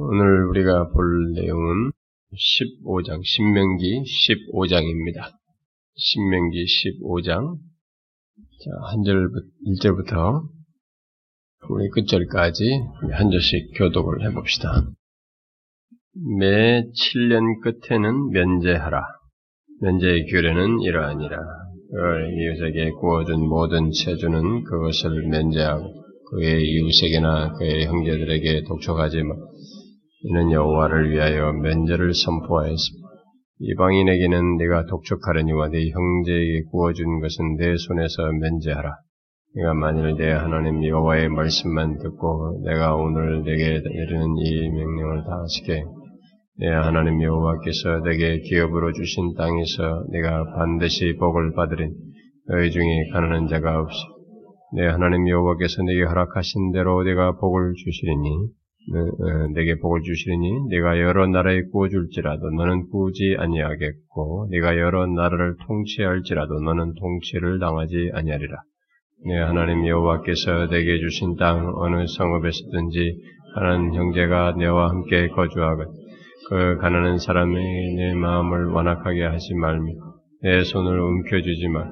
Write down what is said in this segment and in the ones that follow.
오늘 우리가 볼 내용은 15장, 신명기 15장입니다. 신명기 15장, 자, 한 절, 1절부터 우리 끝절까지 한 절씩 교독을 해봅시다. 매 7년 끝에는 면제하라. 면제의 규례는 이러하니라. 그걸 이웃에게 구워준 모든 체주는 그것을 면제하고 그의 이웃에게나 그의 형제들에게 독촉하지 마. 이는 여호와를 위하여 면제를 선포하였습니다. 이방인에게는 네가 독촉하려니와 네 형제에게 구워준 것은 내 손에서 면제하라. 네가 만일 내 하나님 여호와의 말씀만 듣고 내가 오늘 내게 내리는 이 명령을 다 지켜 내 하나님 여호와께서 내게 기업으로 주신 땅에서 내가 반드시 복을 받으린 너희 중에 가난한 자가 없이 내 하나님 여호와께서 내게 허락하신 대로 내가 복을 주시리니 내게 복을 주시리니 내가 여러 나라에 구워줄지라도 너는 구우지 아니하겠고 내가 여러 나라를 통치할지라도 너는 통치를 당하지 아니하리라. 내 하나님 여호와께서 내게 주신 땅 어느 성읍에서든지 하나님 형제가 내와 함께 거주하거든 그 가난한 사람이 내 마음을 완악하게 하지 말며 내 손을 움켜쥐지 마.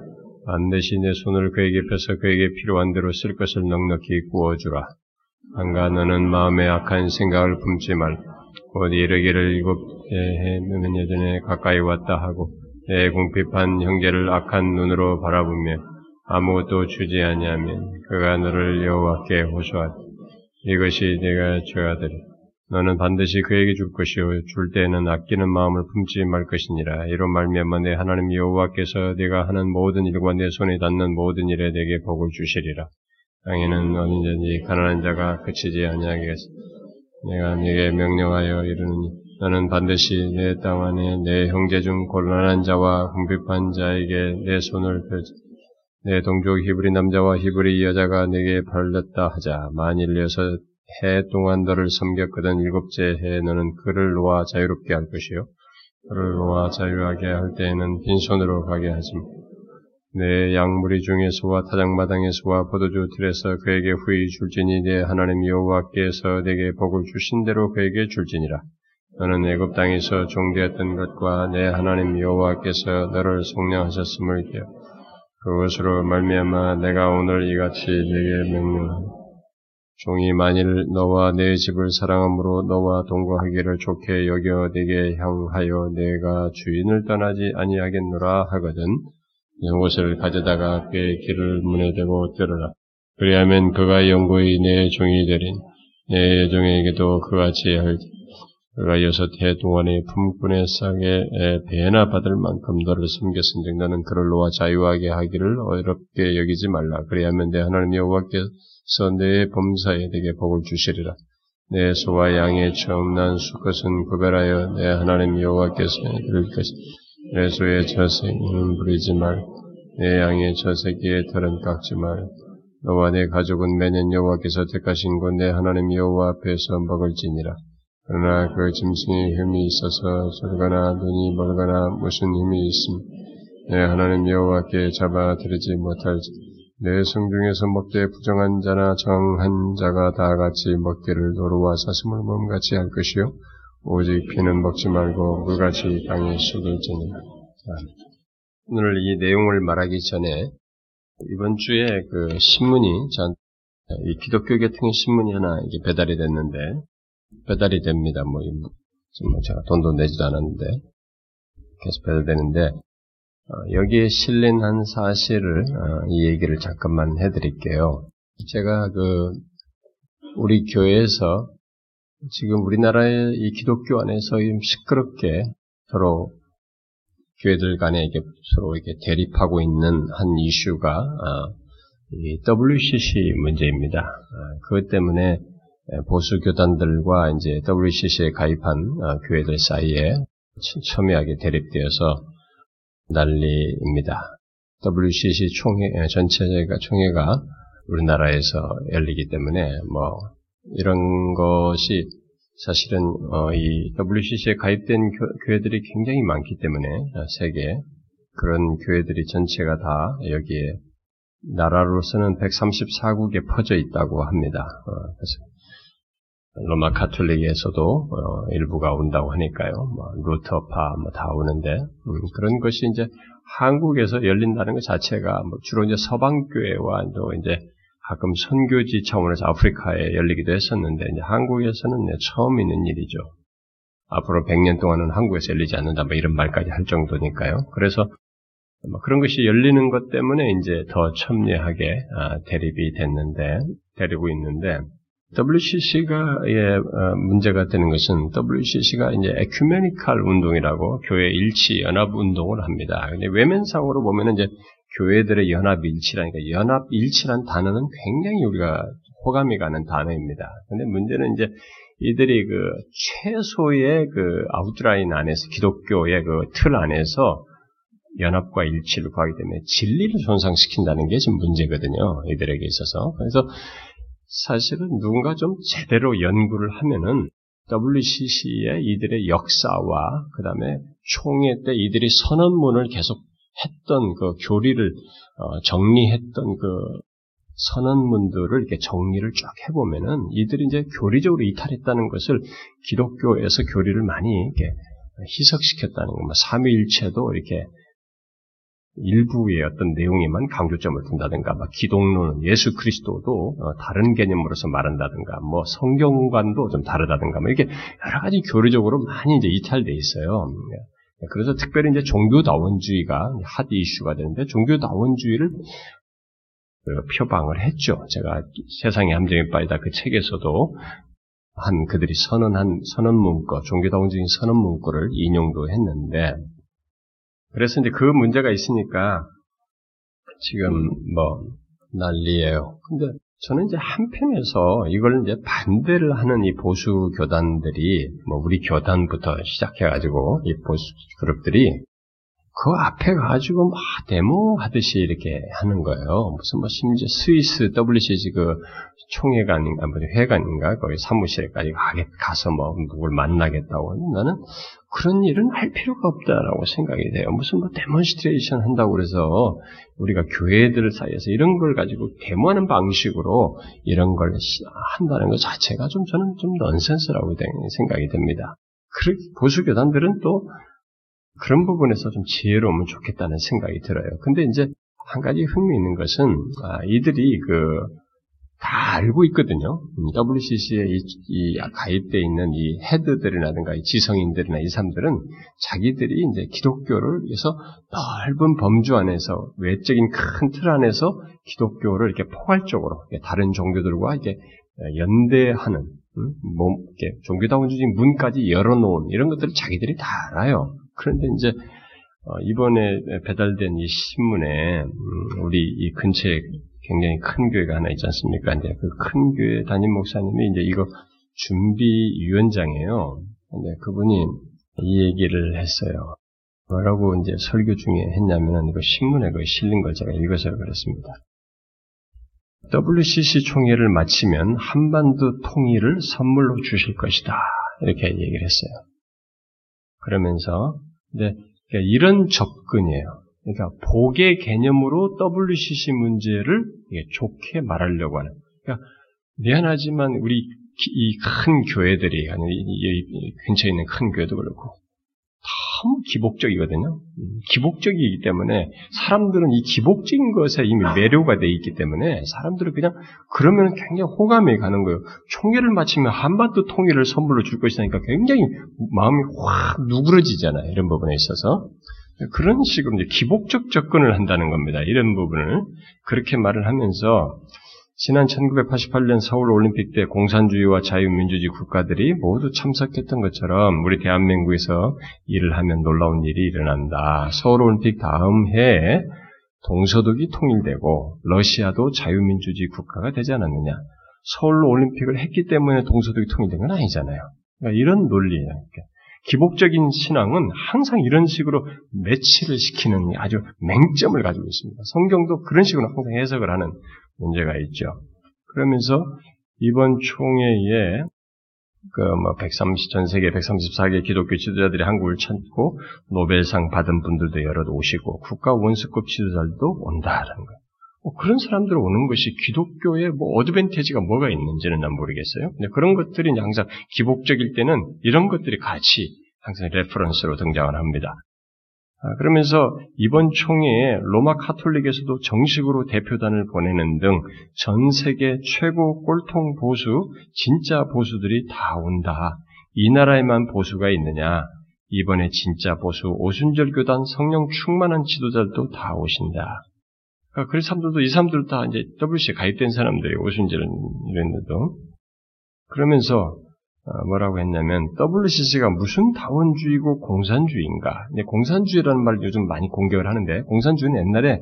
반드시 내 손을 그에게 펴서 그에게 필요한 대로 쓸 것을 넉넉히 구워주라. 한가 너는 마음에 악한 생각을 품지 말. 곧 이르기를 일곱 해몇 예전에 가까이 왔다 하고 내 궁핍한 형제를 악한 눈으로 바라보며 아무것도 주지 아니하면 그가 너를 여호와께 호소하되 이것이 내가 줘야되리 너는 반드시 그에게 줄 것이요. 줄 때에는 아끼는 마음을 품지 말 것이니라. 이로 말미암아 내 하나님 여호와께서 네가 하는 모든 일과 내 손에 닿는 모든 일에 내게 복을 주시리라 땅에는 어디든지 가난한 자가 그치지 아니하겠어 내가 네게 명령하여 이르느니 너는 반드시 내 땅 안에 내 형제 중 곤란한 자와 궁핍한 자에게 내 손을 펴지. 내 동족 히브리 남자와 히브리 여자가 내게 벌렸다 하자. 만일 여섯 해 동안 너를 섬겼거든 일곱째 해에 너는 그를 놓아 자유롭게 할 것이요. 그를 놓아 자유하게 할 때에는 빈손으로 가게 하지 내 양무리 중에서와 타작마당에서와 포도주 틀에서 그에게 후히 줄지니 내 하나님 여호와께서 내게 복을 주신 대로 그에게 줄지니라. 너는 애굽 땅에서 종되었던 것과 내 하나님 여호와께서 너를 속량하셨음을 기억 그것으로 말미암아 내가 오늘 이같이 내게 명령하노. 종이 만일 너와 내 집을 사랑함으로 너와 동거하기를 좋게 여겨 내게 향하여 내가 주인을 떠나지 아니하겠노라 하거든 이것을 가져다가 그의 길을 문에 대고 들으라. 그리하면 그가 영구히 내 종이 되린 내 예종에게도 그같이 할지 그가 여섯 해 동안에 품꾼의 싹에 배나 받을 만큼 너를 섬겼은즉 너는 그를 놓아 자유하게 하기를 어렵게 여기지 말라. 그리하면 내 하나님 여호와께서 내 범사에 내게 복을 주시리라. 내 소와 양의 처음 난 수컷은 구별하여 내 하나님 여호와께서 들을 것이 내 소의 저새끼는 부리지 말 내 양의 저새끼의 털은 깎지 말. 너와 내 가족은 매년 여호와께서 택하신 곳 내 하나님 여호와 앞에서 먹을 지니라. 그러나 그 짐승의 힘이 있어서 쏠거나 눈이 멀거나 무슨 힘이 있음 내 하나님 여호와께 잡아들이지 못할지. 내 성중에서 먹되 부정한 자나 정한 자가 다 같이 먹기를 노루와 사슴을 몸같이 할 것이요 오직 피는 먹지 말고 물같이 땅에 썩을지니라. 오늘 이 내용을 말하기 전에 이번 주에 그 신문이 전, 이 기독교 계 통의 신문이 하나 이게 배달이 됐는데 배달이 됩니다. 뭐, 뭐 제가 돈도 내지도 않았는데 계속 배달되는데 어, 여기에 실린 한 사실을 어, 이 얘기를 잠깐만 해드릴게요. 제가 그 우리 교회에서 지금 우리나라의 이 기독교 안에서 시끄럽게 서로 교회들 간에 이게 서로 이렇게 대립하고 있는 한 이슈가 어, 이 WCC 문제입니다. 그것 때문에 보수 교단들과 이제 WCC에 가입한 교회들 사이에 첨예하게 대립되어서 난리입니다. WCC 총회 전체가 총회가 우리나라에서 열리기 때문에 뭐 이런 것이 사실은 어, 이 WCC에 가입된 교, 회들이 굉장히 많기 때문에 세계 그런 교회들이 전체가 다 여기에 나라로서는 134국에 퍼져 있다고 합니다. 어, 그래서 로마 카톨릭에서도 어, 일부가 온다고 하니까요. 뭐 루터파 뭐 다 오는데 음, 그런 것이 이제 한국에서 열린다는 것 자체가 뭐 주로 이제 서방 교회와 또 이제 가끔 선교지 차원에서 아프리카에 열리기도 했었는데 이제 한국에서는 처음 있는 일이죠. 앞으로 100년 동안은 한국에서 열리지 않는다 뭐 이런 말까지 할 정도니까요. 그래서 뭐 그런 것이 열리는 것 때문에 이제 더 첨예하게 아, 대립이 됐는데 대리고 있는데 WCC가 예, 어, 문제가 되는 것은 WCC가 이제 에큐메니칼 운동이라고 교회 일치 연합 운동을 합니다. 근데 외면상으로 보면은 이제 교회들의 연합 일치라니까 연합 일치란 단어는 굉장히 우리가 호감이 가는 단어입니다. 근데 문제는 이제 이들이 그 최소의 그 아웃라인 안에서 기독교의 그 틀 안에서 연합과 일치를 구하기 때문에 진리를 손상시킨다는 게 지금 문제거든요. 이들에게 있어서. 그래서 사실은 누군가 좀 제대로 연구를 하면은 WCC의 이들의 역사와 그 다음에 총회 때 이들이 선언문을 계속 했던 그 교리를 어, 정리했던 그 선언문들을 이렇게 정리를 쫙 해보면은 이들이 이제 교리적으로 이탈했다는 것을 기독교에서 교리를 많이 이렇게 희석시켰다는 거, 뭐 삼위일체도 이렇게 일부의 어떤 내용에만 강조점을 둔다든가, 막 기독론, 예수 그리스도도 어, 다른 개념으로서 말한다든가, 뭐 성경관도 좀 다르다든가, 뭐 이렇게 여러 가지 교리적으로 많이 이제 이탈돼 있어요. 그래서 특별히 이제 종교다원주의가 핫 이슈가 되는데 종교다원주의를 표방을 했죠. 제가 세상의 함정에 빠지다 그 책에서도 한 그들이 선언한 선언 문구, 종교다원주의 선언 문구를 인용도 했는데 그래서 이제 그 문제가 있으니까 지금 뭐 난리예요. 근데 저는 이제 한편에서 이걸 이제 반대를 하는 이 보수 교단들이 뭐 우리 교단부터 시작해가지고 이 보수 그룹들이 그 앞에 가지고 막 데모하듯이 이렇게 하는 거예요. 무슨 뭐 심지어 스위스 WCC 그 총회가 아닌가, 뭐 회관인가 거기 사무실에까지 가서 뭐 누굴 만나겠다고 나는 그런 일은 할 필요가 없다라고 생각이 돼요. 무슨 뭐 데몬스트레이션 한다고 그래서 우리가 교회들 사이에서 이런 걸 가지고 데모하는 방식으로 이런 걸 한다는 것 자체가 좀 저는 좀 넌센스라고 생각이 됩니다. 보수 교단들은 또 그런 부분에서 좀 지혜로우면 좋겠다는 생각이 들어요. 근데 이제 한 가지 흥미있는 것은 아, 이들이 그 다 알고 있거든요. WCC에 이, 이 가입되어 있는 이 헤드들이라든가 이 지성인들이나 이 사람들은 자기들이 이제 기독교를 위해서 넓은 범주 안에서 외적인 큰 틀 안에서 기독교를 이렇게 포괄적으로 다른 종교들과 이렇게 연대하는 뭐 이렇게 종교다원주의 문까지 열어놓은 이런 것들을 자기들이 다 알아요. 그런데 이제 어, 이번에 배달된 이 신문에 음, 우리 이 근처에 굉장히 큰 교회가 하나 있지 않습니까? 이제 그 큰 교회 담임 목사님이 이제 이거 준비위원장이에요. 근데 그분이 이 얘기를 했어요. 뭐라고 이제 설교 중에 했냐면은 이거 신문에 그 실린 걸 제가 읽어서 그랬습니다. WCC 총회를 마치면 한반도 통일을 선물로 주실 것이다. 이렇게 얘기를 했어요. 그러면서 네, 그러니까 이런 접근이에요. 그러니까 복의 개념으로 WCC 문제를 좋게 말하려고 하는. 그러니까 미안하지만 우리 이 큰 교회들이 아니 이 근처에 있는 큰 교회도 그렇고 너무 기복적이거든요. 기복적이기 때문에 사람들은 이 기복적인 것에 이미 매료가 돼 있기 때문에 사람들은 그냥 그러면 굉장히 호감이 가는 거예요. 총회를 마치면 한반도 통일을 선물로 줄 것이니까 굉장히 마음이 확 누그러지잖아요. 이런 부분에 있어서. 그런 식으로 이제 기복적 접근을 한다는 겁니다. 이런 부분을 그렇게 말을 하면서 지난 1988년 서울 올림픽 때 공산주의와 자유민주주의 국가들이 모두 참석했던 것처럼 우리 대한민국에서 일을 하면 놀라운 일이 일어난다. 서울 올림픽 다음 해에 동서독이 통일되고 러시아도 자유민주주의 국가가 되지 않았느냐. 서울 올림픽을 했기 때문에 동서독이 통일된 건 아니잖아요. 그러니까 이런 논리예요. 기복적인 신앙은 항상 이런 식으로 매치를 시키는 아주 맹점을 가지고 있습니다. 성경도 그런 식으로 항상 해석을 하는 문제가 있죠. 그러면서 이번 총회에 그뭐 130, 전 세계 134개 기독교 지도자들이 한국을 찾고 노벨상 받은 분들도 여럿 오시고 국가 원수급 지도자들도 온다라는 거예요. 뭐 그런 사람들 오는 것이 기독교에 뭐 advantage가 뭐가 있는지는 난 모르겠어요. 근데 그런 것들이 항상 기복적일 때는 이런 것들이 같이 항상 reference로 등장을 합니다. 아, 그러면서 이번 총회에 로마 카톨릭에서도 정식으로 대표단을 보내는 등 전 세계 최고 꼴통 보수, 진짜 보수들이 다 온다. 이 나라에만 보수가 있느냐? 이번에 진짜 보수 오순절 교단 성령 충만한 지도자들도 다 오신다. 그러니까 그 사람들도 이 사람들 다 이제 WC에 가입된 사람들이 오순절 이랬는데도 그러면서 어, 뭐라고 했냐면 WCC가 무슨 다원주의고 공산주의인가? 공산주의라는 말 요즘 많이 공격을 하는데 공산주의는 옛날에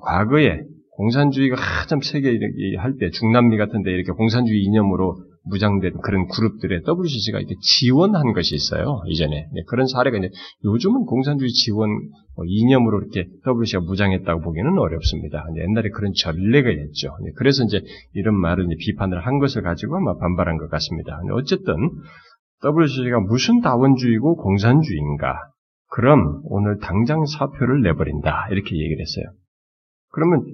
과거에 공산주의가 한참 세계 할 때 중남미 같은데 이렇게 공산주의 이념으로 무장된 그런 그룹들의 WCC가 이렇게 지원한 것이 있어요. 이전에 네, 그런 사례가 이제 요즘은 공산주의 지원 뭐 이념으로 이렇게 WCC가 무장했다고 보기는 어렵습니다. 옛날에 그런 전례가 있죠. 네, 그래서 이제 이런 말을 이제 비판을 한 것을 가지고 아마 반발한 것 같습니다. 어쨌든 WCC가 무슨 다원주의고 공산주의인가? 그럼 오늘 당장 사표를 내버린다 이렇게 얘기를 했어요. 그러면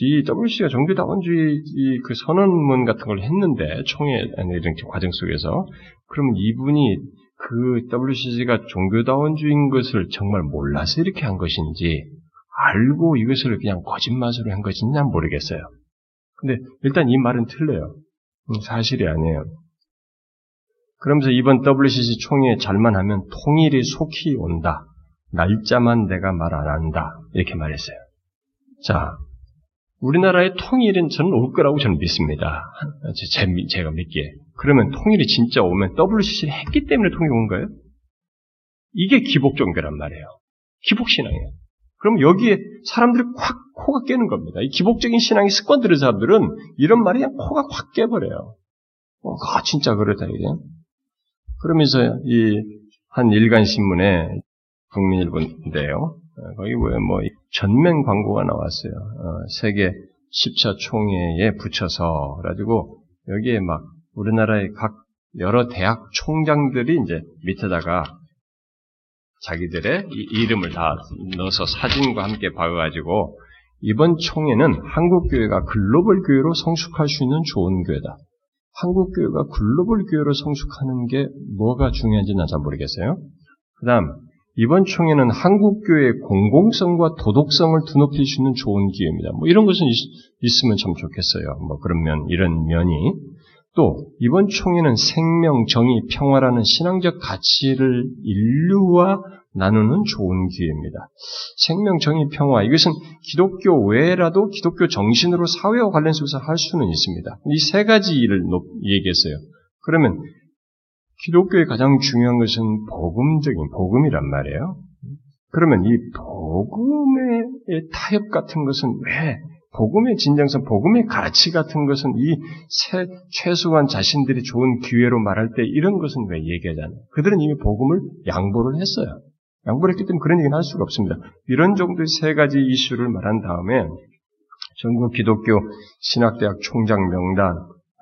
이 WC가 종교다원주의 그 선언문 같은 걸 했는데 총회 이런 과정 속에서 그러면 이분이 그 WCC가 종교다원주의인 것을 정말 몰라서 이렇게 한 것인지 알고 이것을 그냥 거짓말으로 한 것인지 난 모르겠어요. 근데 일단 이 말은 틀려요. 음, 사실이 아니에요. 그러면서 이번 WCC 총회에 잘만 하면 통일이 속히 온다. 날짜만 내가 말 안 한다. 이렇게 말했어요. 자, 우리나라의 통일은 저는 올 거라고 저는 믿습니다. 제, 제가 믿기에. 그러면 통일이 진짜 오면 WCC를 했기 때문에 통일이 온 거예요? 이게 기복 종교란 말이에요. 기복 신앙이에요. 그럼 여기에 사람들이 확 코가 깨는 겁니다. 이 기복적인 신앙이 습관 들은 사람들은 이런 말이 그냥 코가 확 깨버려요. 어, 아, 진짜 그렇다, 이게. 그러면서 이 한 일간 신문에 국민일보인데요. 어, 거기 왜뭐 전면 광고가 나왔어요. 어, 세계 10차 총회에 붙여서 그래가지고 여기에 막 우리나라의 각 여러 대학 총장들이 이제 밑에다가 자기들의 이름을 다 넣어서 사진과 함께 박아가지고 이번 총회는 한국 교회가 글로벌 교회로 성숙할 수 있는 좋은 교회다. 한국 교회가 글로벌 교회로 성숙하는 게 뭐가 중요한지 난 잘 모르겠어요. 그 다음, 이번 총회는 한국교회의 공공성과 도덕성을 드높일 수 있는 좋은 기회입니다. 뭐 이런 것은 있, 으면참 좋겠어요. 뭐 그런 면, 이런 면이. 또, 이번 총회는 생명, 정의, 평화라는 신앙적 가치를 인류와 나누는 좋은 기회입니다. 생명, 정의, 평화. 이것은 기독교 외라도 기독교 정신으로 사회와 관련 속에서 할 수는 있습니다. 이 세 가지 일을 얘기했어요. 그러면 기독교의 가장 중요한 것은 복음적인 복음이란 말이에요. 그러면 이 복음의 타협 같은 것은 왜 복음의 진정성, 복음의 가치 같은 것은 이 세, 최소한 자신들이 좋은 기회로 말할 때 이런 것은 왜 얘기하잖아요. 그들은 이미 복음을 양보를 했어요. 양보를 했기 때문에 그런 얘기는 할 수가 없습니다. 이런 정도의 세 가지 이슈를 말한 다음에 전국 기독교 신학대학 총장 명단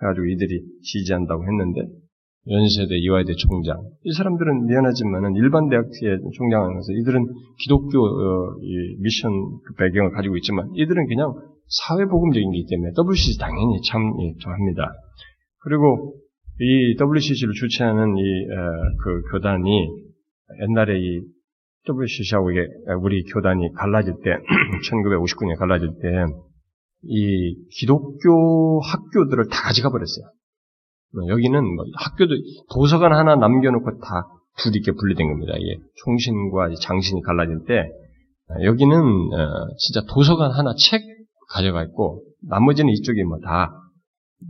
해가지고 이들이 지지한다고 했는데 연세대 이화여대 총장. 이 사람들은 미안하지만은 일반 대학의 총장하면서 이들은 기독교 어, 미션 그 배경을 가지고 있지만 이들은 그냥 사회복음적인기 때문에 WCC 당연히 참합니다. 그리고 이 WCC를 주최하는 이그 어, 교단이 옛날에 이 WCC하고 이게 우리 교단이 갈라질 때 1959년에 갈라질 때 이 기독교 학교들을 다 가져가 버렸어요. 뭐 여기는 뭐 학교도 도서관 하나 남겨놓고 다 둘이 이렇게 분리된 겁니다. 이게 총신과 장신이 갈라질 때 아, 여기는 어, 진짜 도서관 하나 책 가져가 있고 나머지는 이쪽이 뭐 다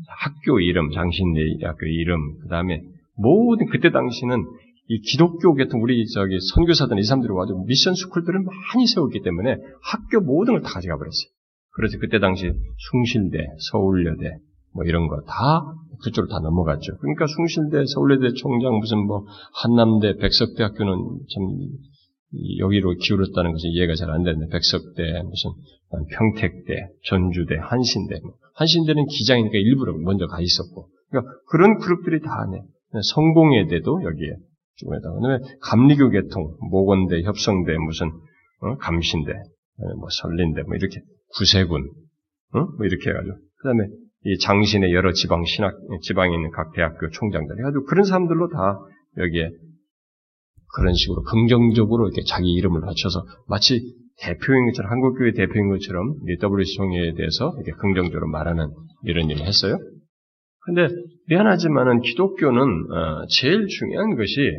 학교 이름, 장신의 학교 이름, 그 다음에 모든 그때 당시는 이 기독교 같은 우리 저기 선교사들 이 사람들이 와서 미션 스쿨들을 많이 세웠기 때문에 학교 모든 걸 다 가져가 버렸어요. 그래서 그때 당시 숭실대, 서울여대, 뭐 이런 거 다 그쪽으로 다 넘어갔죠. 그러니까 숭실대, 서울대 총장 무슨 뭐 한남대, 백석대학교는 참 여기로 기울었다는 것이 이해가 잘 안 되는데 백석대, 무슨 평택대, 전주대, 한신대, 뭐. 한신대는 기장이니까 일부러 먼저 가 있었고, 그러니까 그런 그룹들이 다 하네. 성공회대도 여기에 중에다. 그다음에 감리교 계통, 모건대, 협성대, 무슨 어? 감신대, 뭐 설린대, 뭐 이렇게 구세군, 어? 뭐 이렇게 해가지고. 그 다음에 이 장신의 여러 지방 신학, 지방에 있는 각 대학교 총장들 해가지고 그런 사람들로 다 여기에 그런 식으로 긍정적으로 이렇게 자기 이름을 바쳐서 마치 대표인 것처럼 한국교회 대표인 것처럼 WC 총회에 대해서 이렇게 긍정적으로 말하는 이런 일을 했어요. 근데 미안하지만은 기독교는 어, 제일 중요한 것이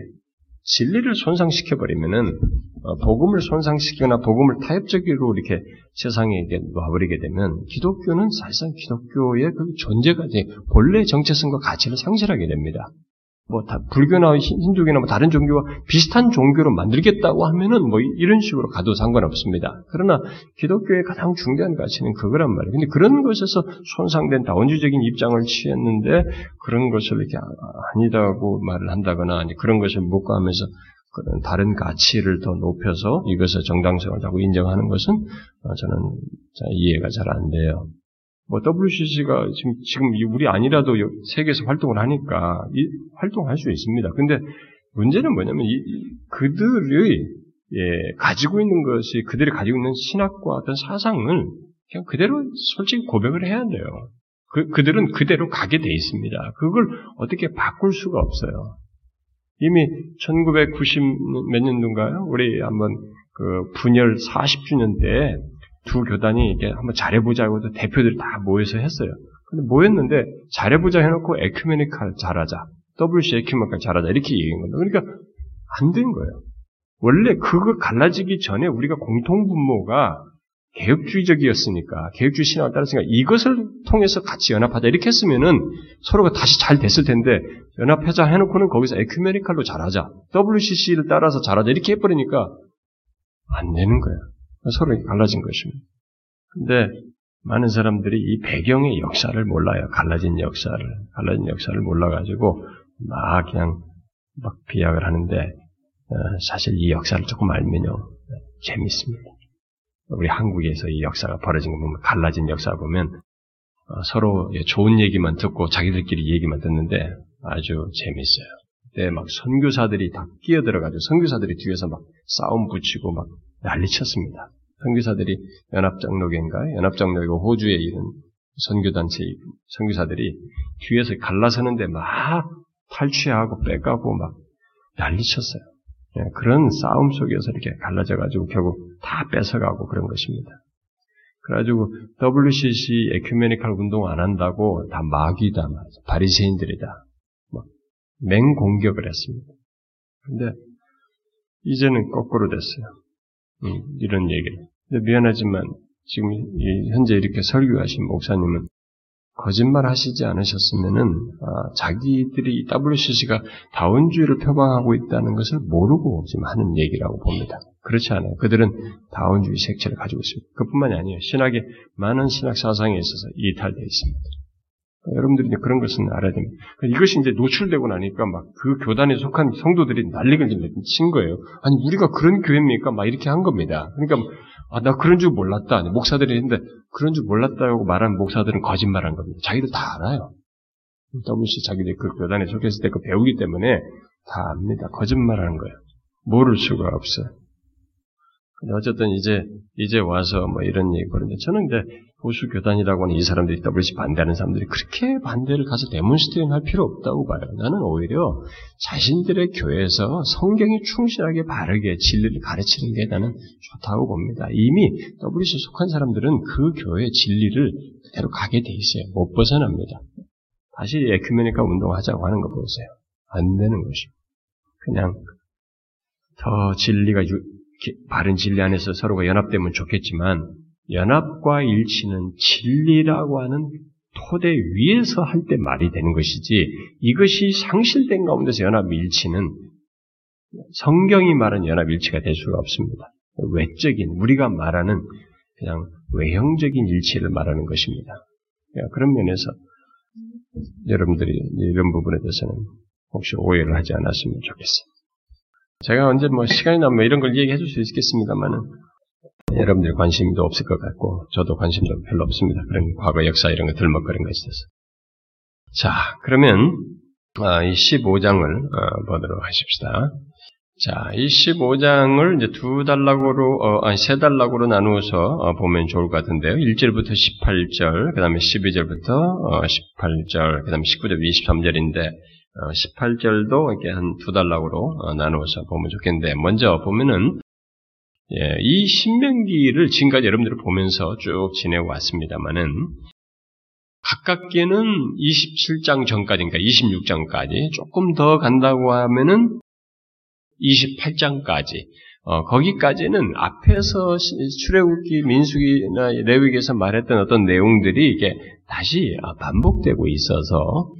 진리를 손상시켜 버리면은 어, 복음을 손상시키거나 복음을 타협적으로 이렇게 세상에 놔버리게 되면 기독교는 사실상 기독교의 그 존재가 본래 정체성과 가치를 상실하게 됩니다. 뭐 다, 불교나 힌두교나 뭐 다른 종교와 비슷한 종교로 만들겠다고 하면은 뭐 이런 식으로 가도 상관없습니다. 그러나 기독교의 가장 중요한 가치는 그거란 말이에요. 근데 그런 것에서 손상된 다원주의적인 입장을 취했는데 그런 것을 이렇게 아, 아니다고 말을 한다거나 아니 그런 것을 묵과하면서 그런 다른 가치를 더 높여서 이것을 정당성을 자꾸 인정하는 것은 어, 저는 이해가 잘 안 돼요. 뭐 WCC가 지금 지금 우리 아니라도 세계에서 활동을 하니까 활동할 수 있습니다. 근데 문제는 뭐냐면 이, 그들의 예, 가지고 있는 것이 그들이 가지고 있는 신학과 어떤 사상을 그냥 그대로 솔직히 고백을 해야 돼요. 그, 그들은 그대로 가게 돼 있습니다. 그걸 어떻게 바꿀 수가 없어요. 이미 1990 몇 년도인가요? 우리 한번 그 분열 40주년 때 두 교단이 이게 한번 잘해보자고 대표들이 다 모여서 했어요. 근데 모였는데 잘해보자 해놓고 에큐메니칼 잘하자. WC 에큐메니칼 잘하자. 이렇게 얘기한 거예요. 그러니까 안 된 거예요. 원래 그거 갈라지기 전에 우리가 공통분모가 개혁주의적이었으니까, 개혁주의 신앙을 따랐으니까 이것을 통해서 같이 연합하자 이렇게 했으면은 서로가 다시 잘 됐을 텐데 연합하자 해놓고는 거기서 에큐메니칼로 잘하자, WCC를 따라서 잘하자 이렇게 해버리니까 안 되는 거야. 서로 갈라진 것입니다. 근데 많은 사람들이 이 배경의 역사를 몰라요. 갈라진 역사를, 갈라진 역사를 몰라가지고 막 그냥 막 비약을 하는데 어, 사실 이 역사를 조금 알면요 재밌습니다. 우리 한국에서 이 역사가 벌어진 거 보면 갈라진 역사 보면 어, 서로 좋은 얘기만 듣고 자기들끼리 얘기만 듣는데 아주 재밌어요. 그때 막 선교사들이 다 끼어들어가지고 선교사들이 뒤에서 막 싸움 붙이고 막 난리쳤습니다. 선교사들이 연합장로교인가요? 연합장로교 호주에 있는 선교단체 선교사들이 뒤에서 갈라서는데 막 탈취하고 빼가고 막 난리쳤어요. 예, 그런 싸움 속에서 이렇게 갈라져가지고 결국 다 뺏어가고 그런 것입니다. 그래가지고 WCC 에큐메니칼 운동 안 한다고 다 마귀다, 바리새인들이다, 맹공격을 했습니다. 근데 이제는 거꾸로 됐어요. 음, 이런 얘기를. 미안하지만 지금 현재 이렇게 설교하신 목사님은 거짓말 하시지 않으셨으면은 아, 자기들이 WCC가 다운주의를 표방하고 있다는 것을 모르고 지금 하는 얘기라고 봅니다. 그렇지 않아요. 그들은 다운주의 색채를 가지고 있습니다. 그뿐만이 아니에요. 신학의 많은 신학 사상에 있어서 이탈되어 있습니다. 여러분들이 그런 것은 알아야 됩니다. 그러니까 이것이 이제 노출되고 나니까 막 그 교단에 속한 성도들이 난리를 친 거예요. 아니, 우리가 그런 교회입니까? 막 이렇게 한 겁니다. 그러니까, 아, 나 그런 줄 몰랐다. 목사들이 했는데, 그런 줄 몰랐다고 말한 목사들은 거짓말 한 겁니다. 자기들 다 알아요. WCC 자기들이 그 교단에 속했을 때 그 배우기 때문에 다 압니다. 거짓말 하는 거예요. 모를 수가 없어요. 근데 어쨌든 이제, 이제 와서 뭐 이런 얘기 그런데 저는 이제 보수 교단이라고 하는 이 사람들이 WCC 반대하는 사람들이 그렇게 반대를 가서 demonstration 할 필요 없다고 봐요. 나는 오히려 자신들의 교회에서 성경이 충실하게 바르게 진리를 가르치는 게 나는 좋다고 봅니다. 이미 WC 속한 사람들은 그 교회의 진리를 그대로 가게 돼 있어요. 못 벗어납니다. 다시 에큐메니카 운동하자고 하는 거 보세요. 안 되는 것이고. 그냥 더 진리가 유, 바른 진리 안에서 서로가 연합되면 좋겠지만 연합과 일치는 진리라고 하는 토대 위에서 할 때 말이 되는 것이지 이것이 상실된 가운데서 연합 일치는 성경이 말하는 연합 일치가 될 수가 없습니다. 외적인 우리가 말하는 그냥 외형적인 일치를 말하는 것입니다. 그런 면에서 여러분들이 이런 부분에 대해서는 혹시 오해를 하지 않았으면 좋겠습니다. 제가 언제 뭐 시간이 나면 이런 걸 얘기해 줄 수 있겠습니다만은 여러분들 관심도 없을 것 같고 저도 관심도 별로 없습니다. 그런 과거 역사 이런 거 들먹거리는 것에 대해서. 자, 그러면 아, 이 15장을 어, 보도록 하십시다. 자, 이 15장을 이제 두 단락으로, 어, 아니, 세 단락으로 나누어서 어, 보면 좋을 것 같은데요. 1절부터 18절, 그 다음에 12절부터 어, 18절, 그 다음에 19절, 23절인데, 18절도 이렇게 한 두 단락으로 어, 나누어서 보면 좋겠는데, 먼저 보면은, 예, 이 신명기를 지금까지 여러분들이 보면서 쭉 지내고 왔습니다만은, 가깝게는 27장 전까지인가 26장까지 조금 더 간다고 하면은 28장까지. 어, 거기까지는 앞에서 출애굽기 민수기나 레위기에서 말했던 어떤 내용들이 이게 다시 반복되고 있어서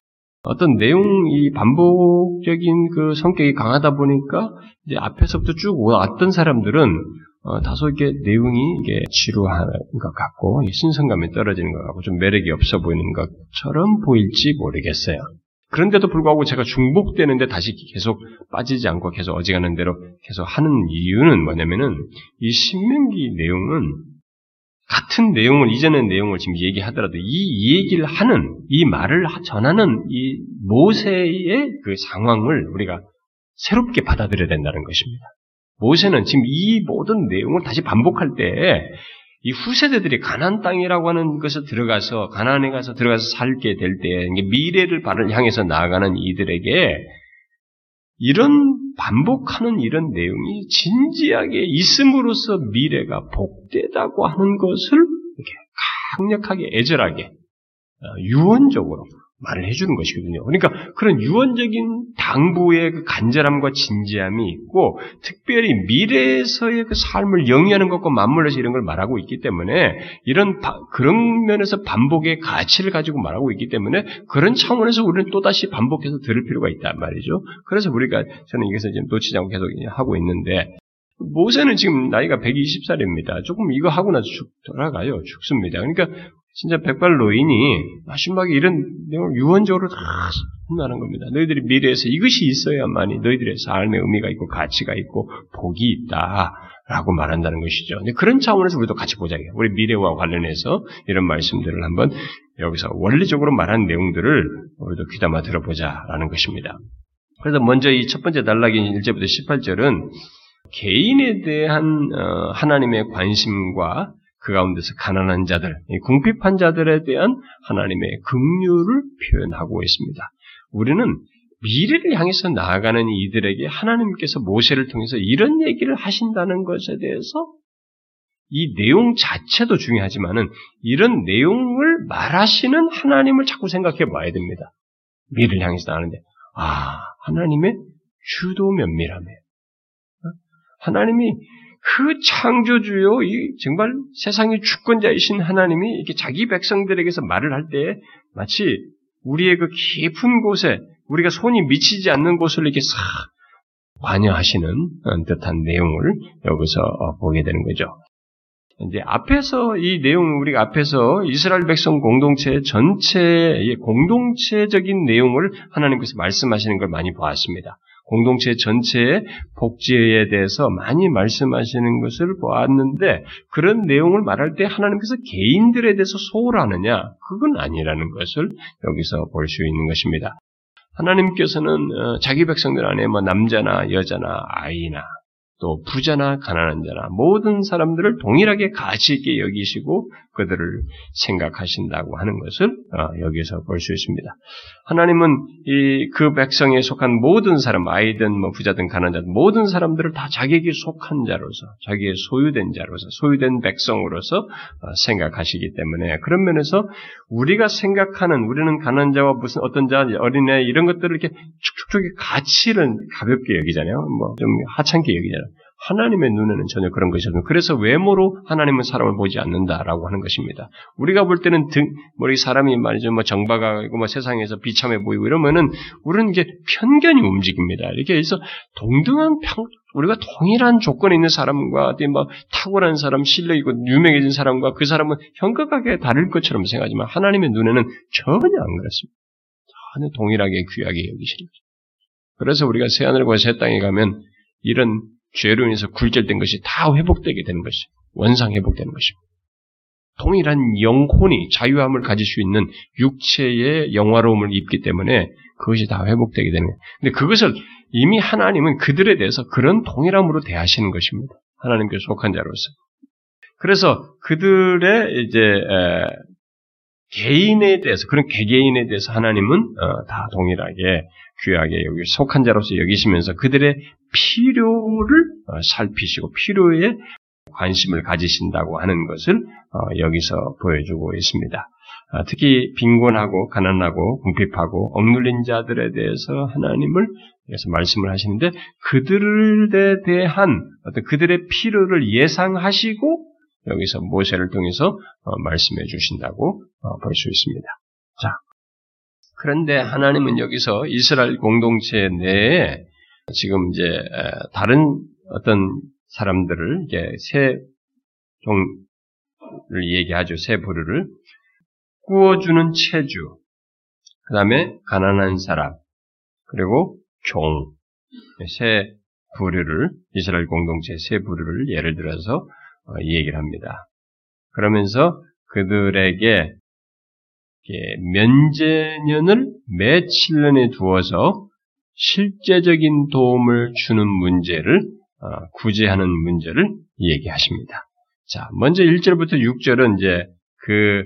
어떤 내용이 반복적인 그 성격이 강하다 보니까 이제 앞에서부터 쭉 왔던 사람들은 어, 다소 이게 내용이 이게 지루한 것 같고 신선감이 떨어지는 것 같고 좀 매력이 없어 보이는 것처럼 보일지 모르겠어요. 그런데도 불구하고 제가 중복되는데 다시 계속 빠지지 않고 계속 어지간한 대로 계속 하는 이유는 뭐냐면은 이 신명기 내용은 같은 내용을 이전의 내용을 지금 얘기하더라도 이, 이 얘기를 하는 이 말을 전하는 이 모세의 그 상황을 우리가 새롭게 받아들여야 된다는 것입니다. 모세는 지금 이 모든 내용을 다시 반복할 때 이 후세대들이 가난 땅이라고 하는 것에 들어가서 가난에 가서 들어가서 살게 될 때 미래를 향해서 나아가는 이들에게 이런 반복하는 이런 내용이 진지하게 있음으로써 미래가 복되다고 하는 것을 이렇게 강력하게 애절하게 어, 유언적으로 말을 해주는 것이거든요. 그러니까 그런 유언적인 당부의 그 간절함과 진지함이 있고, 특별히 미래에서의 그 삶을 영위하는 것과 맞물려서 이런 걸 말하고 있기 때문에, 이런, 바, 그런 면에서 반복의 가치를 가지고 말하고 있기 때문에, 그런 차원에서 우리는 또다시 반복해서 들을 필요가 있단 말이죠. 그래서 우리가, 저는 이것을 지금 놓치지 않고 계속 하고 있는데, 모세는 지금 나이가 120살입니다. 조금 이거 하고 나서 죽, 돌아가요. 죽습니다. 그러니까 진짜 백발 노인이 마지막에 이런 내용을 유언적으로 다 한다는 겁니다. 너희들이 미래에서 이것이 있어야만이 너희들의 삶의 의미가 있고 가치가 있고 복이 있다라고 말한다는 것이죠. 그런 차원에서 우리도 같이 보자고요. 우리 미래와 관련해서 이런 말씀들을 한번 여기서 원리적으로 말한 내용들을 우리도 귀담아 들어보자라는 것입니다. 그래서 먼저 이 첫 번째 단락인 1절부터 18절은 개인에 대한 어, 하나님의 관심과 그 가운데서 가난한 자들, 궁핍한 자들에 대한 하나님의 긍휼을 표현하고 있습니다. 우리는 미래를 향해서 나아가는 이들에게 하나님께서 모세를 통해서 이런 얘기를 하신다는 것에 대해서 이 내용 자체도 중요하지만은 이런 내용을 말하시는 하나님을 자꾸 생각해 봐야 됩니다. 미래를 향해서 나가는데 아 하나님의 주도 면밀함에 어? 하나님이 그 창조주요, 이 정말 세상의 주권자이신 하나님이 이렇게 자기 백성들에게서 말을 할 때 마치 우리의 그 깊은 곳에 우리가 손이 미치지 않는 곳을 이렇게 싹 관여하시는 듯한 내용을 여기서 어, 보게 되는 거죠. 이제 앞에서 이 내용 우리가 앞에서 이스라엘 백성 공동체 전체의 공동체적인 내용을 하나님께서 말씀하시는 걸 많이 보았습니다. 공동체 전체의 복지에 대해서 많이 말씀하시는 것을 보았는데 그런 내용을 말할 때 하나님께서 개인들에 대해서 소홀하느냐? 그건 아니라는 것을 여기서 볼 수 있는 것입니다. 하나님께서는 어, 자기 백성들 안에 뭐 남자나 여자나 아이나 또 부자나 가난한 자나 모든 사람들을 동일하게 가치 있게 여기시고 그들을 생각하신다고 하는 것을 어, 여기서 볼 수 있습니다. 하나님은 이 그 백성에 속한 모든 사람, 아이든 뭐 부자든 가난자든 모든 사람들을 다 자기에게 속한 자로서, 자기의 소유된 자로서, 소유된 백성으로서 어, 생각하시기 때문에 그런 면에서 우리가 생각하는 우리는 가난자와 무슨 어떤 자, 어린애 이런 것들을 이렇게 축축축 가치를 가볍게 여기잖아요. 뭐 좀 하찮게 여기잖아요. 하나님의 눈에는 전혀 그런 것이 없는 그래서 외모로 하나님은 사람을 보지 않는다라고 하는 것입니다. 우리가 볼 때는 등, 뭐, 사람이 말이죠, 뭐, 정박하고, 뭐, 세상에서 비참해 보이고 이러면은, 우리는 이게 편견이 움직입니다. 이렇게 해서 동등한 평, 우리가 동일한 조건에 있는 사람과, 막, 탁월한 사람, 실력이고, 유명해진 사람과 그 사람은 현격하게 다를 것처럼 생각하지만, 하나님의 눈에는 전혀 안 그렇습니다. 전혀 동일하게 귀하게 여기시는 거죠. 그래서 우리가 새하늘과 새 땅에 가면, 이런 죄로 인해서 굴절된 것이 다 회복되게 되는 것이 원상 회복되는 것입니다. 동일한 영혼이 자유함을 가질 수 있는 육체의 영화로움을 입기 때문에 그것이 다 회복되게 되는 거예요. 근데 그것을 이미 하나님은 그들에 대해서 그런 동일함으로 대하시는 것입니다. 하나님께 속한 자로서. 그래서 그들의 이제 에, 개인에 대해서 그런 개개인에 대해서 하나님은 어, 다 동일하게 귀하게 여기 속한 자로서 여기시면서 그들의 필요를 어, 살피시고 필요에 관심을 가지신다고 하는 것을 어, 여기서 보여주고 있습니다. 아, 특히 빈곤하고 가난하고 궁핍하고 억눌린 자들에 대해서 하나님을 그래서 말씀을 하시는데 그들에 대한 어떤 그들의 필요를 예상하시고 여기서 모세를 통해서 어, 말씀해 주신다고 어, 볼수 있습니다. 자, 그런데 하나님은 여기서 이스라엘 공동체 내에 지금 이제 다른 어떤 사람들을 이제 새 종을 얘기하죠. 새 부류를 구워주는 체주, 그 다음에 가난한 사람, 그리고 종, 새 부류를 이스라엘 공동체 새 부류를 예를 들어서 어, 이 얘기를 합니다. 그러면서 그들에게 면제년을 매 7년에 두어서 실제적인 도움을 주는 문제를 어, 구제하는 문제를 얘기하십니다. 자, 먼저 1절부터 6절은 이제 그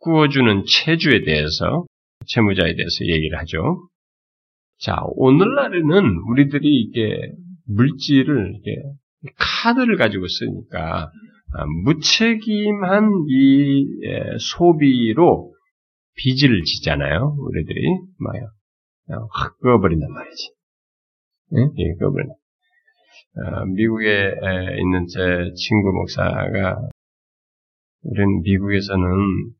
구워주는 체주에 대해서 채무자에 대해서 얘기를 하죠. 자, 오늘날에는 우리들이 이게 물질을 이게 카드를 가지고 쓰니까 아, 무책임한 이 소비로 빚을 지잖아요. 우리들이 막요. 확 그어버린단 말이지. 응? 예, 그어버린다. 어, 미국에 있는 제 친구 목사가 우리는 미국에서는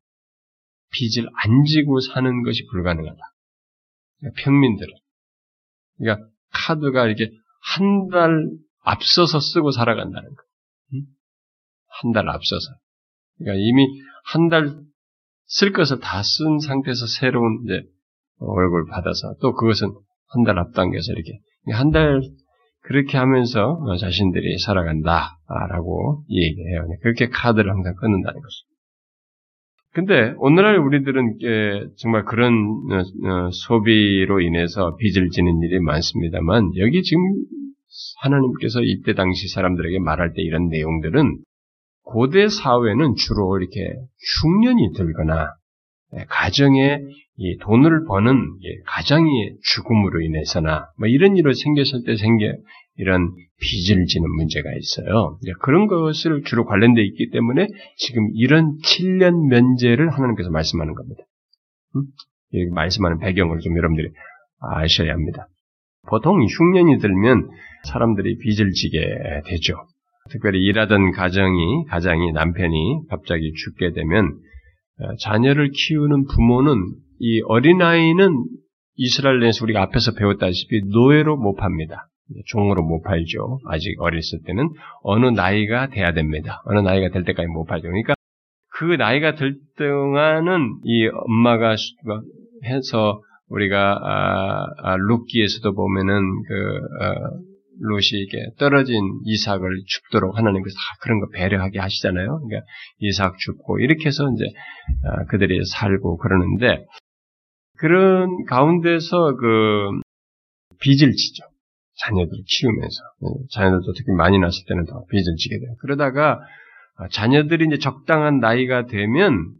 빚을 안 지고 사는 것이 불가능하다. 그러니까 평민들은. 그러니까 카드가 이렇게 한 달 앞서서 쓰고 살아간다는 거. 한 달 앞서서. 그러니까 이미 한 달 쓸 것을 다 쓴 상태에서 새로운 이제 월급을 받아서 또 그것은 한 달 앞당겨서 이렇게 한 달 그렇게 하면서 자신들이 살아간다라고 얘기해요. 그렇게 카드를 항상 끊는다는 것입니다. 근데 오늘날 우리들은 정말 그런 어, 어, 소비로 인해서 빚을 지는 일이 많습니다만 여기 지금 하나님께서 이때 당시 사람들에게 말할 때 이런 내용들은 고대 사회는 주로 이렇게 흉년이 들거나 예, 가정에 돈을 버는 가장의 죽음으로 인해서나 뭐 이런 일로 생겼을 때 생겨 이런 빚을 지는 문제가 있어요. 그런 것을 주로 관련되어 있기 때문에 지금 이런 7년 면제를 하나님께서 말씀하는 겁니다. 음? 말씀하는 배경을 좀 여러분들이 아셔야 합니다. 보통 흉년이 들면 사람들이 빚을 지게 되죠. 특별히 일하던 가정이, 가장이, 남편이 갑자기 죽게 되면 어, 자녀를 키우는 부모는 이 어린아이는 이스라엘 내에서 우리가 앞에서 배웠다시피 노예로 못 팝니다. 종으로 못 팔죠. 아직 어렸을 때는 어느 나이가 돼야 됩니다. 어느 나이가 될 때까지 못 팔죠. 그러니까 그 나이가 될 동안은 이 엄마가 해서 우리가 아, 아, 룻기에서도 보면은 그 어, 롯이 이게 떨어진 이삭을 죽도록 하나님께서 다 그런 거 배려하게 하시잖아요. 그러니까 이삭 죽고 이렇게 해서 이제 아, 그들이 살고 그러는데 그런 가운데서 그 빚을 지죠. 자녀들 키우면서 네, 자녀들도 특히 많이 났을 때는 더 빚을 지게 돼요. 그러다가 아, 자녀들이 이제 적당한 나이가 되면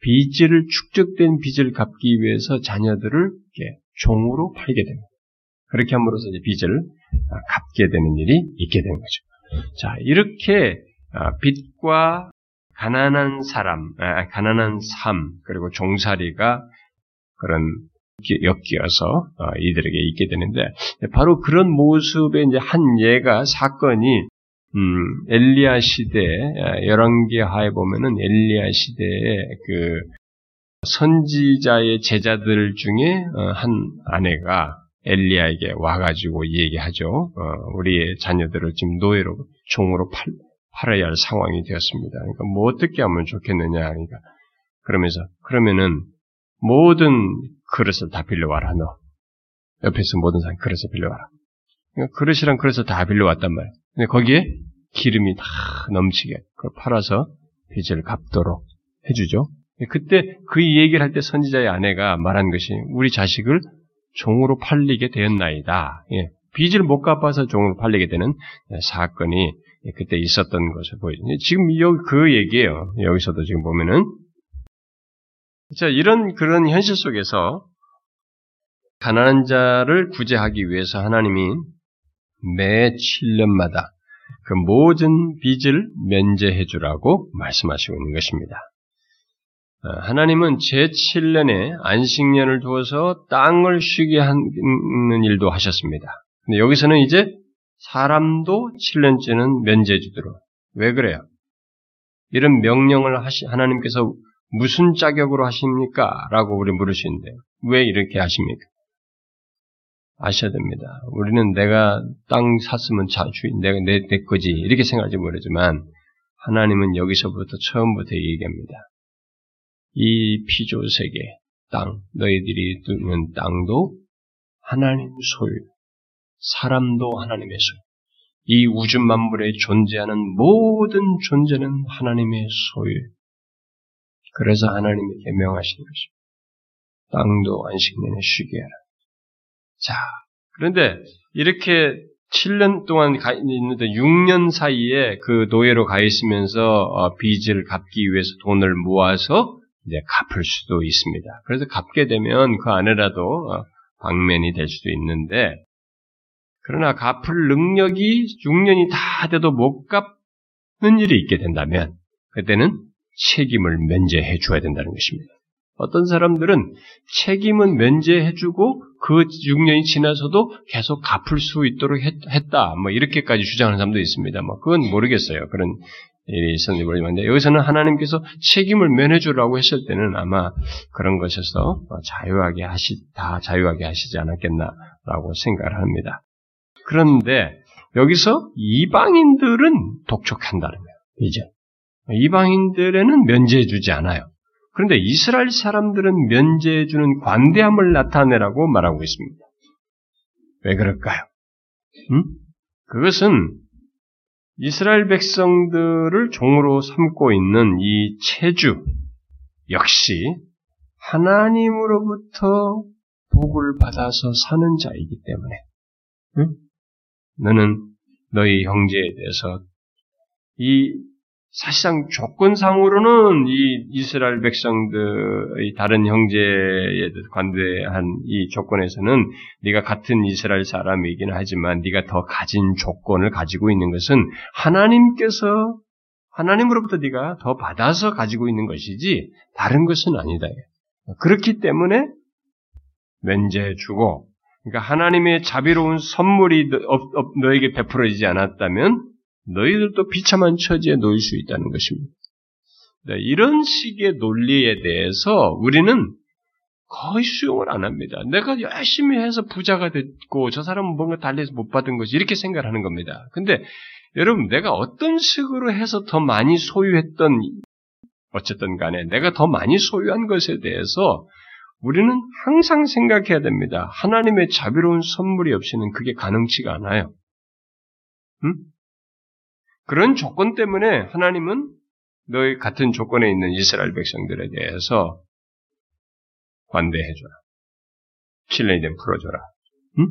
빚을 축적된 빚을 갚기 위해서 자녀들을 종으로 팔게 됩니다. 그렇게 함으로써 이제 빚을 아, 갚게 되는 일이 있게 되는 거죠. 자, 이렇게 아, 빚과 가난한 사람, 가난한 삶, 그리고 종살이가 그런 엮여서 어, 이들에게 있게 되는데 바로 그런 모습의 이제 한 예가 사건이 음, 엘리야 시대 열왕기 하에 보면은 엘리야 시대의 그 선지자의 제자들 중에 어, 한 아내가 엘리야에게 와가지고 얘기하죠. 어, 우리의 자녀들을 지금 노예로 종으로 팔, 팔아야 할 상황이 되었습니다. 그러니까 뭐 어떻게 하면 좋겠느냐 그러니까 그러면서 그러면은 모든 그릇을 다 빌려와라 너 옆에서 모든 사람 그릇을 빌려와라. 그러니까 그릇이랑 그릇을 다 빌려왔단 말이야. 근데 거기에 기름이 다 넘치게 그걸 팔아서 빚을 갚도록 해주죠. 그때 그 얘기를 할 때 선지자의 아내가 말한 것이 우리 자식을 종으로 팔리게 되었나이다. 예, 빚을 못 갚아서 종으로 팔리게 되는 사건이 그때 있었던 것을 보여요. 지금 여기 그 얘기예요. 여기서도 지금 보면은 자 이런 그런 현실 속에서 가난한 자를 구제하기 위해서 하나님이 매 7년마다 그 모든 빚을 면제해 주라고 말씀하시고 있는 것입니다. 어, 하나님은 제7년에 안식년을 두어서 땅을 쉬게 하는 일도 하셨습니다. 근데 여기서는 이제 사람도 7년째는 면제 주도록. 왜 그래요? 이런 명령을 하시, 하나님께서 무슨 자격으로 하십니까? 라고 우리 물으시는데, 왜 이렇게 하십니까? 아셔야 됩니다. 우리는 내가 땅 샀으면 자주인, 내가 내, 내 거지. 이렇게 생각할지 모르지만, 하나님은 여기서부터 처음부터 얘기합니다. 이 피조세계, 땅, 너희들이 두는 땅도 하나님 소유, 사람도 하나님의 소유, 이 우주 만물에 존재하는 모든 존재는 하나님의 소유. 그래서 하나님이 개명하신 것입니다. 땅도 안식년에 쉬게 하라. 자, 그런데 이렇게 7년 동안 가 있는데 6년 사이에 그 노예로 가 있으면서 어, 빚을 갚기 위해서 돈을 모아서 이제 갚을 수도 있습니다. 그래서 갚게 되면 그 안에라도 어, 방면이 될 수도 있는데 그러나 갚을 능력이 6년이 다 돼도 못 갚는 일이 있게 된다면 그때는 책임을 면제해 줘야 된다는 것입니다. 어떤 사람들은 책임은 면제해주고 그 6년이 지나서도 계속 갚을 수 있도록 했, 다뭐 이렇게까지 주장하는 사람도 있습니다. 뭐 그건 모르겠어요. 그런 일이 있었는지 모르지만 여기서는 하나님께서 책임을 면해주라고 했을 때는 아마 그런 것에서 자유하게 하시 다 자유하게 하시지 않았겠나라고 생각을 합니다. 그런데 여기서 이방인들은 독촉한다는 거예요. 이제 이방인들에는 면제해주지 않아요. 그런데 이스라엘 사람들은 면제해주는 관대함을 나타내라고 말하고 있습니다. 왜 그럴까요? 음? 그것은 이스라엘 백성들을 종으로 삼고 있는 이 체주 역시 하나님으로부터 복을 받아서 사는 자이기 때문에 응? 너는 너희 형제에 대해서 이 사실상 조건상으로는 이 이스라엘 백성들의 다른 형제에 관대한 이 조건에서는 네가 같은 이스라엘 사람이긴 하지만 네가 더 가진 조건을 가지고 있는 것은 하나님께서 하나님으로부터 네가 더 받아서 가지고 있는 것이지 다른 것은 아니다. 그렇기 때문에 면제해 주고 그러니까 하나님의 자비로운 선물이 너에게 베풀어지지 않았다면 너희들도 비참한 처지에 놓일 수 있다는 것입니다. 네, 이런 식의 논리에 대해서 우리는 거의 수용을 안 합니다. 내가 열심히 해서 부자가 됐고 저 사람은 뭔가 달래서 못 받은 것이 이렇게 생각을 하는 겁니다. 근데 여러분 내가 어떤 식으로 해서 더 많이 소유했던 어쨌든 간에 내가 더 많이 소유한 것에 대해서 우리는 항상 생각해야 됩니다. 하나님의 자비로운 선물이 없이는 그게 가능치가 않아요. 응? 그런 조건 때문에 하나님은 너희 같은 조건에 있는 이스라엘 백성들에 대해서 관대해줘라. 칠레이된 풀어줘라. 응?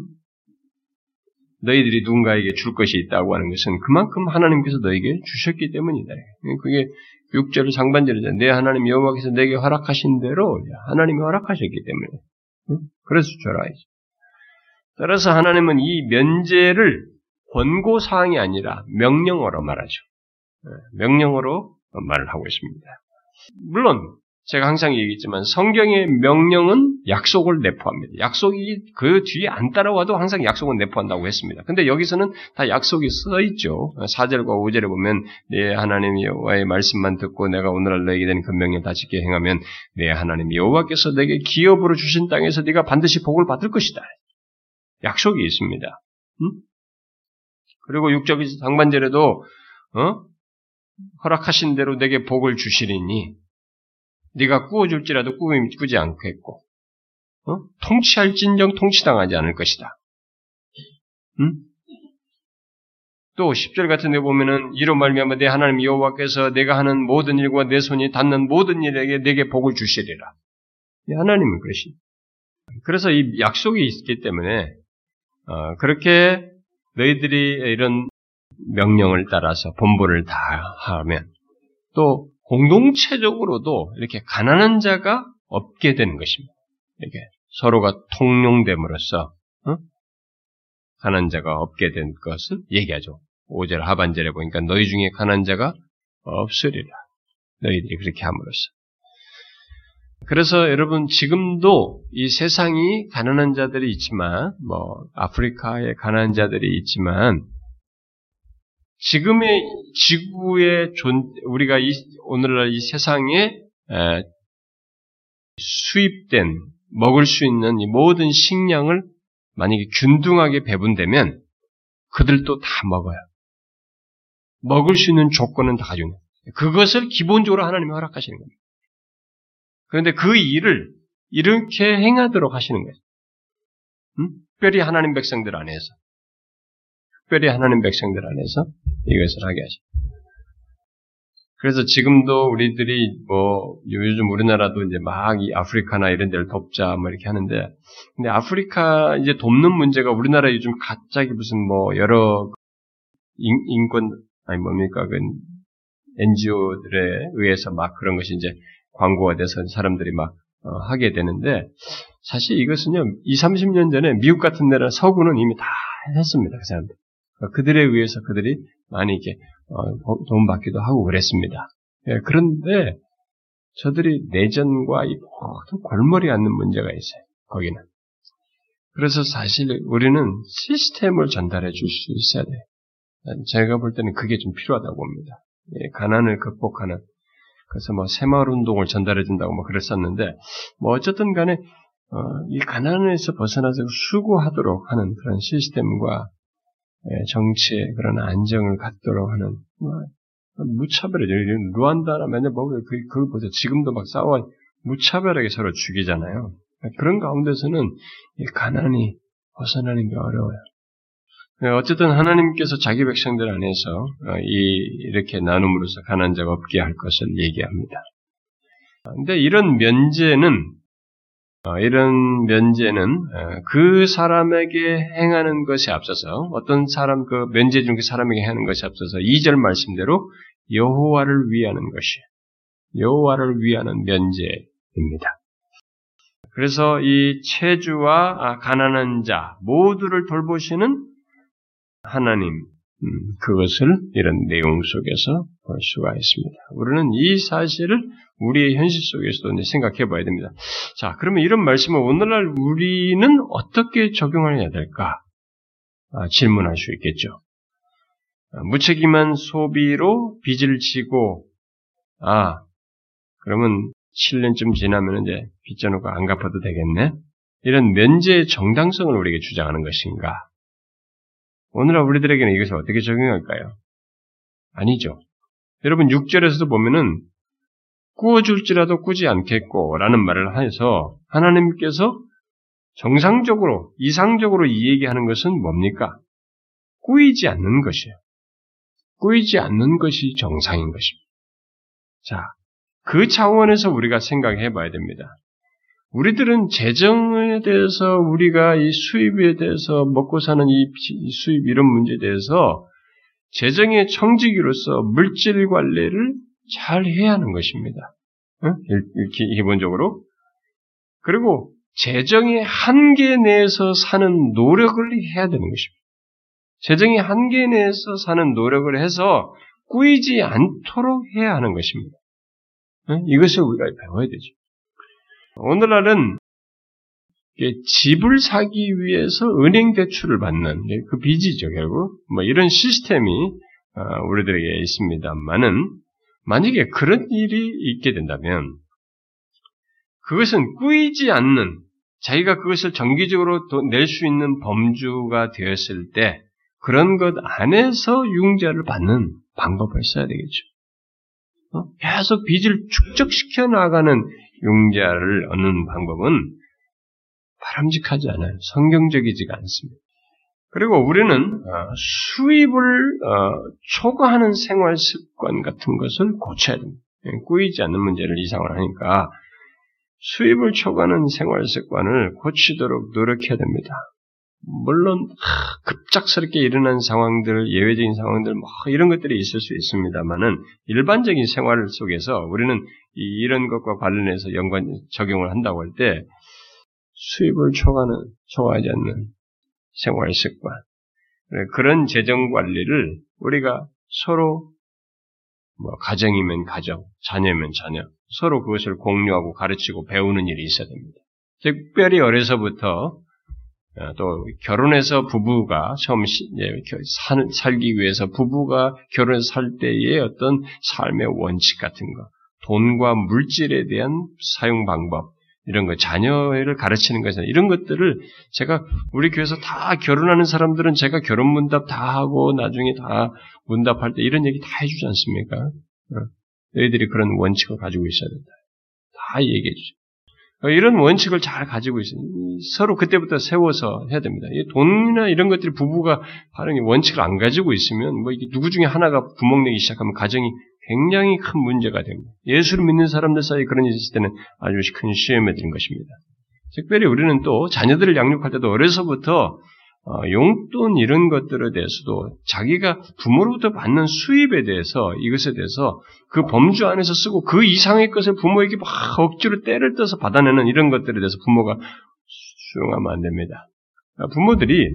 너희들이 누군가에게 줄 것이 있다고 하는 것은 그만큼 하나님께서 너에게 주셨기 때문이다. 그게 6절 상반절이죠. 내 하나님 여호와께서 내게 허락하신 대로 하나님이 허락하셨기 때문에 응? 그래서 줘라. 따라서 하나님은 이 면제를 권고 사항이 아니라 명령어로 말하죠. 예, 명령어로 말을 하고 있습니다. 물론 제가 항상 얘기했지만 성경의 명령은 약속을 내포합니다. 약속이 그 뒤에 안 따라와도 항상 약속은 내포한다고 했습니다. 근데 여기서는 다 약속이 써 있죠. 4절과 5절에 보면 내 하나님 여호와의 말씀만 듣고 내가 오늘날 너에게 된그 명령 다 지켜 행하면 내 하나님 여호와께서 내게 기업으로 주신 땅에서 네가 반드시 복을 받을 것이다. 약속이 있습니다. 응? 그리고 육적 상반절에도 어? 허락하신 대로 내게 복을 주시리니 네가 꾸어줄지라도 꾸지 않겠고 어? 통치할진정 통치당하지 않을 것이다. 응? 또 10절 같은 데 보면은 이로 말미암아 내 하나님 여호와께서 내가 하는 모든 일과 내 손이 닿는 모든 일에게 내게 복을 주시리라. 하나님은 그러신. 그래서 이 약속이 있기 때문에 어, 그렇게 너희들이 이런 명령을 따라서 본보를 다 하면 또 공동체적으로도 이렇게 가난한 자가 없게 되는 것입니다. 이렇게 서로가 통용됨으로써 어? 가난 자가 없게 된 것을 얘기하죠. 5절 하반절에 보니까 너희 중에 가난 자가 없으리라. 너희들이 그렇게 함으로써. 그래서 여러분 지금도 이 세상이 가난한 자들이 있지만 뭐 아프리카에 가난한 자들이 있지만 지금의 지구의 존 우리가 이, 오늘날 이 세상에 에, 수입된 먹을 수 있는 이 모든 식량을 만약에 균등하게 배분되면 그들도 다 먹어요. 먹을 수 있는 조건은 다 가지고 있는 그것을 기본적으로 하나님이 허락하시는 겁니다. 그런데 그 일을 이렇게 행하도록 하시는 거예요. 음? 특별히 하나님 백성들 안에서 특별히 하나님 백성들 안에서 이것을 하게 하십니다. 그래서 지금도 우리들이 뭐 요즘 우리나라도 이제 막 이 아프리카나 이런 데를 돕자 뭐 이렇게 하는데 근데 아프리카 이제 돕는 문제가 우리나라 요즘 갑자기 무슨 뭐 여러 인, 권 아니 뭡니까 그 NGO들에 의해서 막 그런 것이 이제 광고가 돼서 사람들이 막 어, 하게 되는데 사실 이것은요 2, 30년 전에 미국 같은 데나 서구는 이미 다 했습니다 그 사람들 그러니까 그들에 의해서 그들이 많이 이렇게 어, 돈 받기도 하고 그랬습니다. 예, 그런데 저들이 내전과 이 모든 골머리 앉는 문제가 있어요. 거기는. 그래서 사실 우리는 시스템을 전달해 줄 수 있어야 돼요. 제가 볼 때는 그게 좀 필요하다고 봅니다. 예, 가난을 극복하는 그래서 뭐 새마을 운동을 전달해 준다고 뭐 그랬었는데 뭐 어쨌든 간에 어, 이 가난에서 벗어나서 수고하도록 하는 그런 시스템과 예, 정치에 그런 안정을 갖도록 하는 뭐, 무차별해죠. 루안다나 맨날 보면 그, 그걸 보세요. 지금도 막 싸워 무차별하게 서로 죽이잖아요. 그런 가운데서는 가난이 벗어나는 게 어려워요. 예, 어쨌든 하나님께서 자기 백성들 안에서 어, 이 이렇게 나눔으로서 가난 자가 없게 할 것을 얘기합니다. 근데 이런 면제는 어, 이런 면제는 어, 그 사람에게 행하는 것에 앞서서 어떤 사람 그 면제 중 그 사람에게 행하는 것에 앞서서 2절 말씀대로 여호와를 위하는 것이 여호와를 위하는 면제입니다. 그래서 이 체주와 아, 가난한 자 모두를 돌보시는 하나님 음, 그것을 이런 내용 속에서 볼 수가 있습니다. 우리는 이 사실을 우리의 현실 속에서도 생각해 봐야 됩니다. 자, 그러면 이런 말씀을 오늘날 우리는 어떻게 적용해야 될까? 아, 질문할 수 있겠죠. 아, 무책임한 소비로 빚을 지고, 아, 그러면 7년쯤 지나면 이제 빚 져놓고 안 갚아도 되겠네? 이런 면제의 정당성을 우리에게 주장하는 것인가? 오늘날 우리들에게는 이것을 어떻게 적용할까요? 아니죠. 여러분 6절에서도 보면은 꾸어줄지라도 꾸지 않겠고 라는 말을 해서 하나님께서 정상적으로 이상적으로 이 얘기하는 것은 뭡니까? 꾸이지 않는 것이에요. 꾸이지 않는 것이 정상인 것입니다. 자, 그 차원에서 우리가 생각해 봐야 됩니다. 우리들은 재정에 대해서 우리가 이 수입에 대해서 먹고 사는 이 수입 이런 문제에 대해서 재정의 청지기로서 물질 관리를 잘 해야 하는 것입니다. 기본적으로. 그리고 재정의 한계 내에서 사는 노력을 해야 되는 것입니다. 재정의 한계 내에서 사는 노력을 해서 꾸이지 않도록 해야 하는 것입니다. 이것을 우리가 배워야 되죠. 오늘날은 집을 사기 위해서 은행 대출을 받는 그 빚이죠 결국 뭐 이런 시스템이 어, 우리들에게 있습니다만은 만약에 그런 일이 있게 된다면 그것은 꾸이지 않는 자기가 그것을 정기적으로 낼 수 있는 범주가 되었을 때 그런 것 안에서 융자를 받는 방법을 써야 되겠죠. 어? 계속 빚을 축적시켜 나가는 융자를 얻는 방법은 바람직하지 않아요. 성경적이지가 않습니다. 그리고 우리는 어, 수입을 어, 초과하는 생활 습관 같은 것을 고쳐야 됩니다. 예, 꾸이지 않는 문제를 이상을 하니까 수입을 초과하는 생활 습관을 고치도록 노력해야 됩니다. 물론 급작스럽게 일어난 상황들, 예외적인 상황들, 뭐 이런 것들이 있을 수 있습니다만은 일반적인 생활 속에서 우리는 이런 것과 관련해서 연관 적용을 한다고 할 때 수입을 초과는 초과하지 않는 생활 습관 그런 재정 관리를 우리가 서로 뭐 가정이면 가정, 자녀면 자녀 서로 그것을 공유하고 가르치고 배우는 일이 있어야 됩니다. 특별히 어려서부터 어, 또 결혼해서 부부가 처음 살기 위해서 부부가 결혼해서 살 때의 어떤 삶의 원칙 같은 거, 돈과 물질에 대한 사용 방법, 이런 거, 자녀를 가르치는 것은 이런 것들을 제가 우리 교회에서 다 결혼하는 사람들은 제가 결혼 문답 다 하고 나중에 다 문답할 때 이런 얘기 다 해주지 않습니까? 어, 너희들이 그런 원칙을 가지고 있어야 된다. 다 얘기해 주죠. 어, 이런 원칙을 잘 가지고 있어요. 서로 그때부터 세워서 해야 됩니다. 돈이나 이런 것들이 부부가 바른 원칙을 안 가지고 있으면 뭐 이게 누구 중에 하나가 구멍 내기 시작하면 가정이 굉장히 큰 문제가 됩니다. 예수를 믿는 사람들 사이에 그런 일이 있을 때는 아주 큰 시험에 드는 것입니다. 특별히 우리는 또 자녀들을 양육할 때도 어려서부터 어, 용돈 이런 것들에 대해서도 자기가 부모로부터 받는 수입에 대해서 이것에 대해서 그 범주 안에서 쓰고 그 이상의 것을 부모에게 막 억지로 때를 떠서 받아내는 이런 것들에 대해서 부모가 수용하면 안 됩니다. 그러니까 부모들이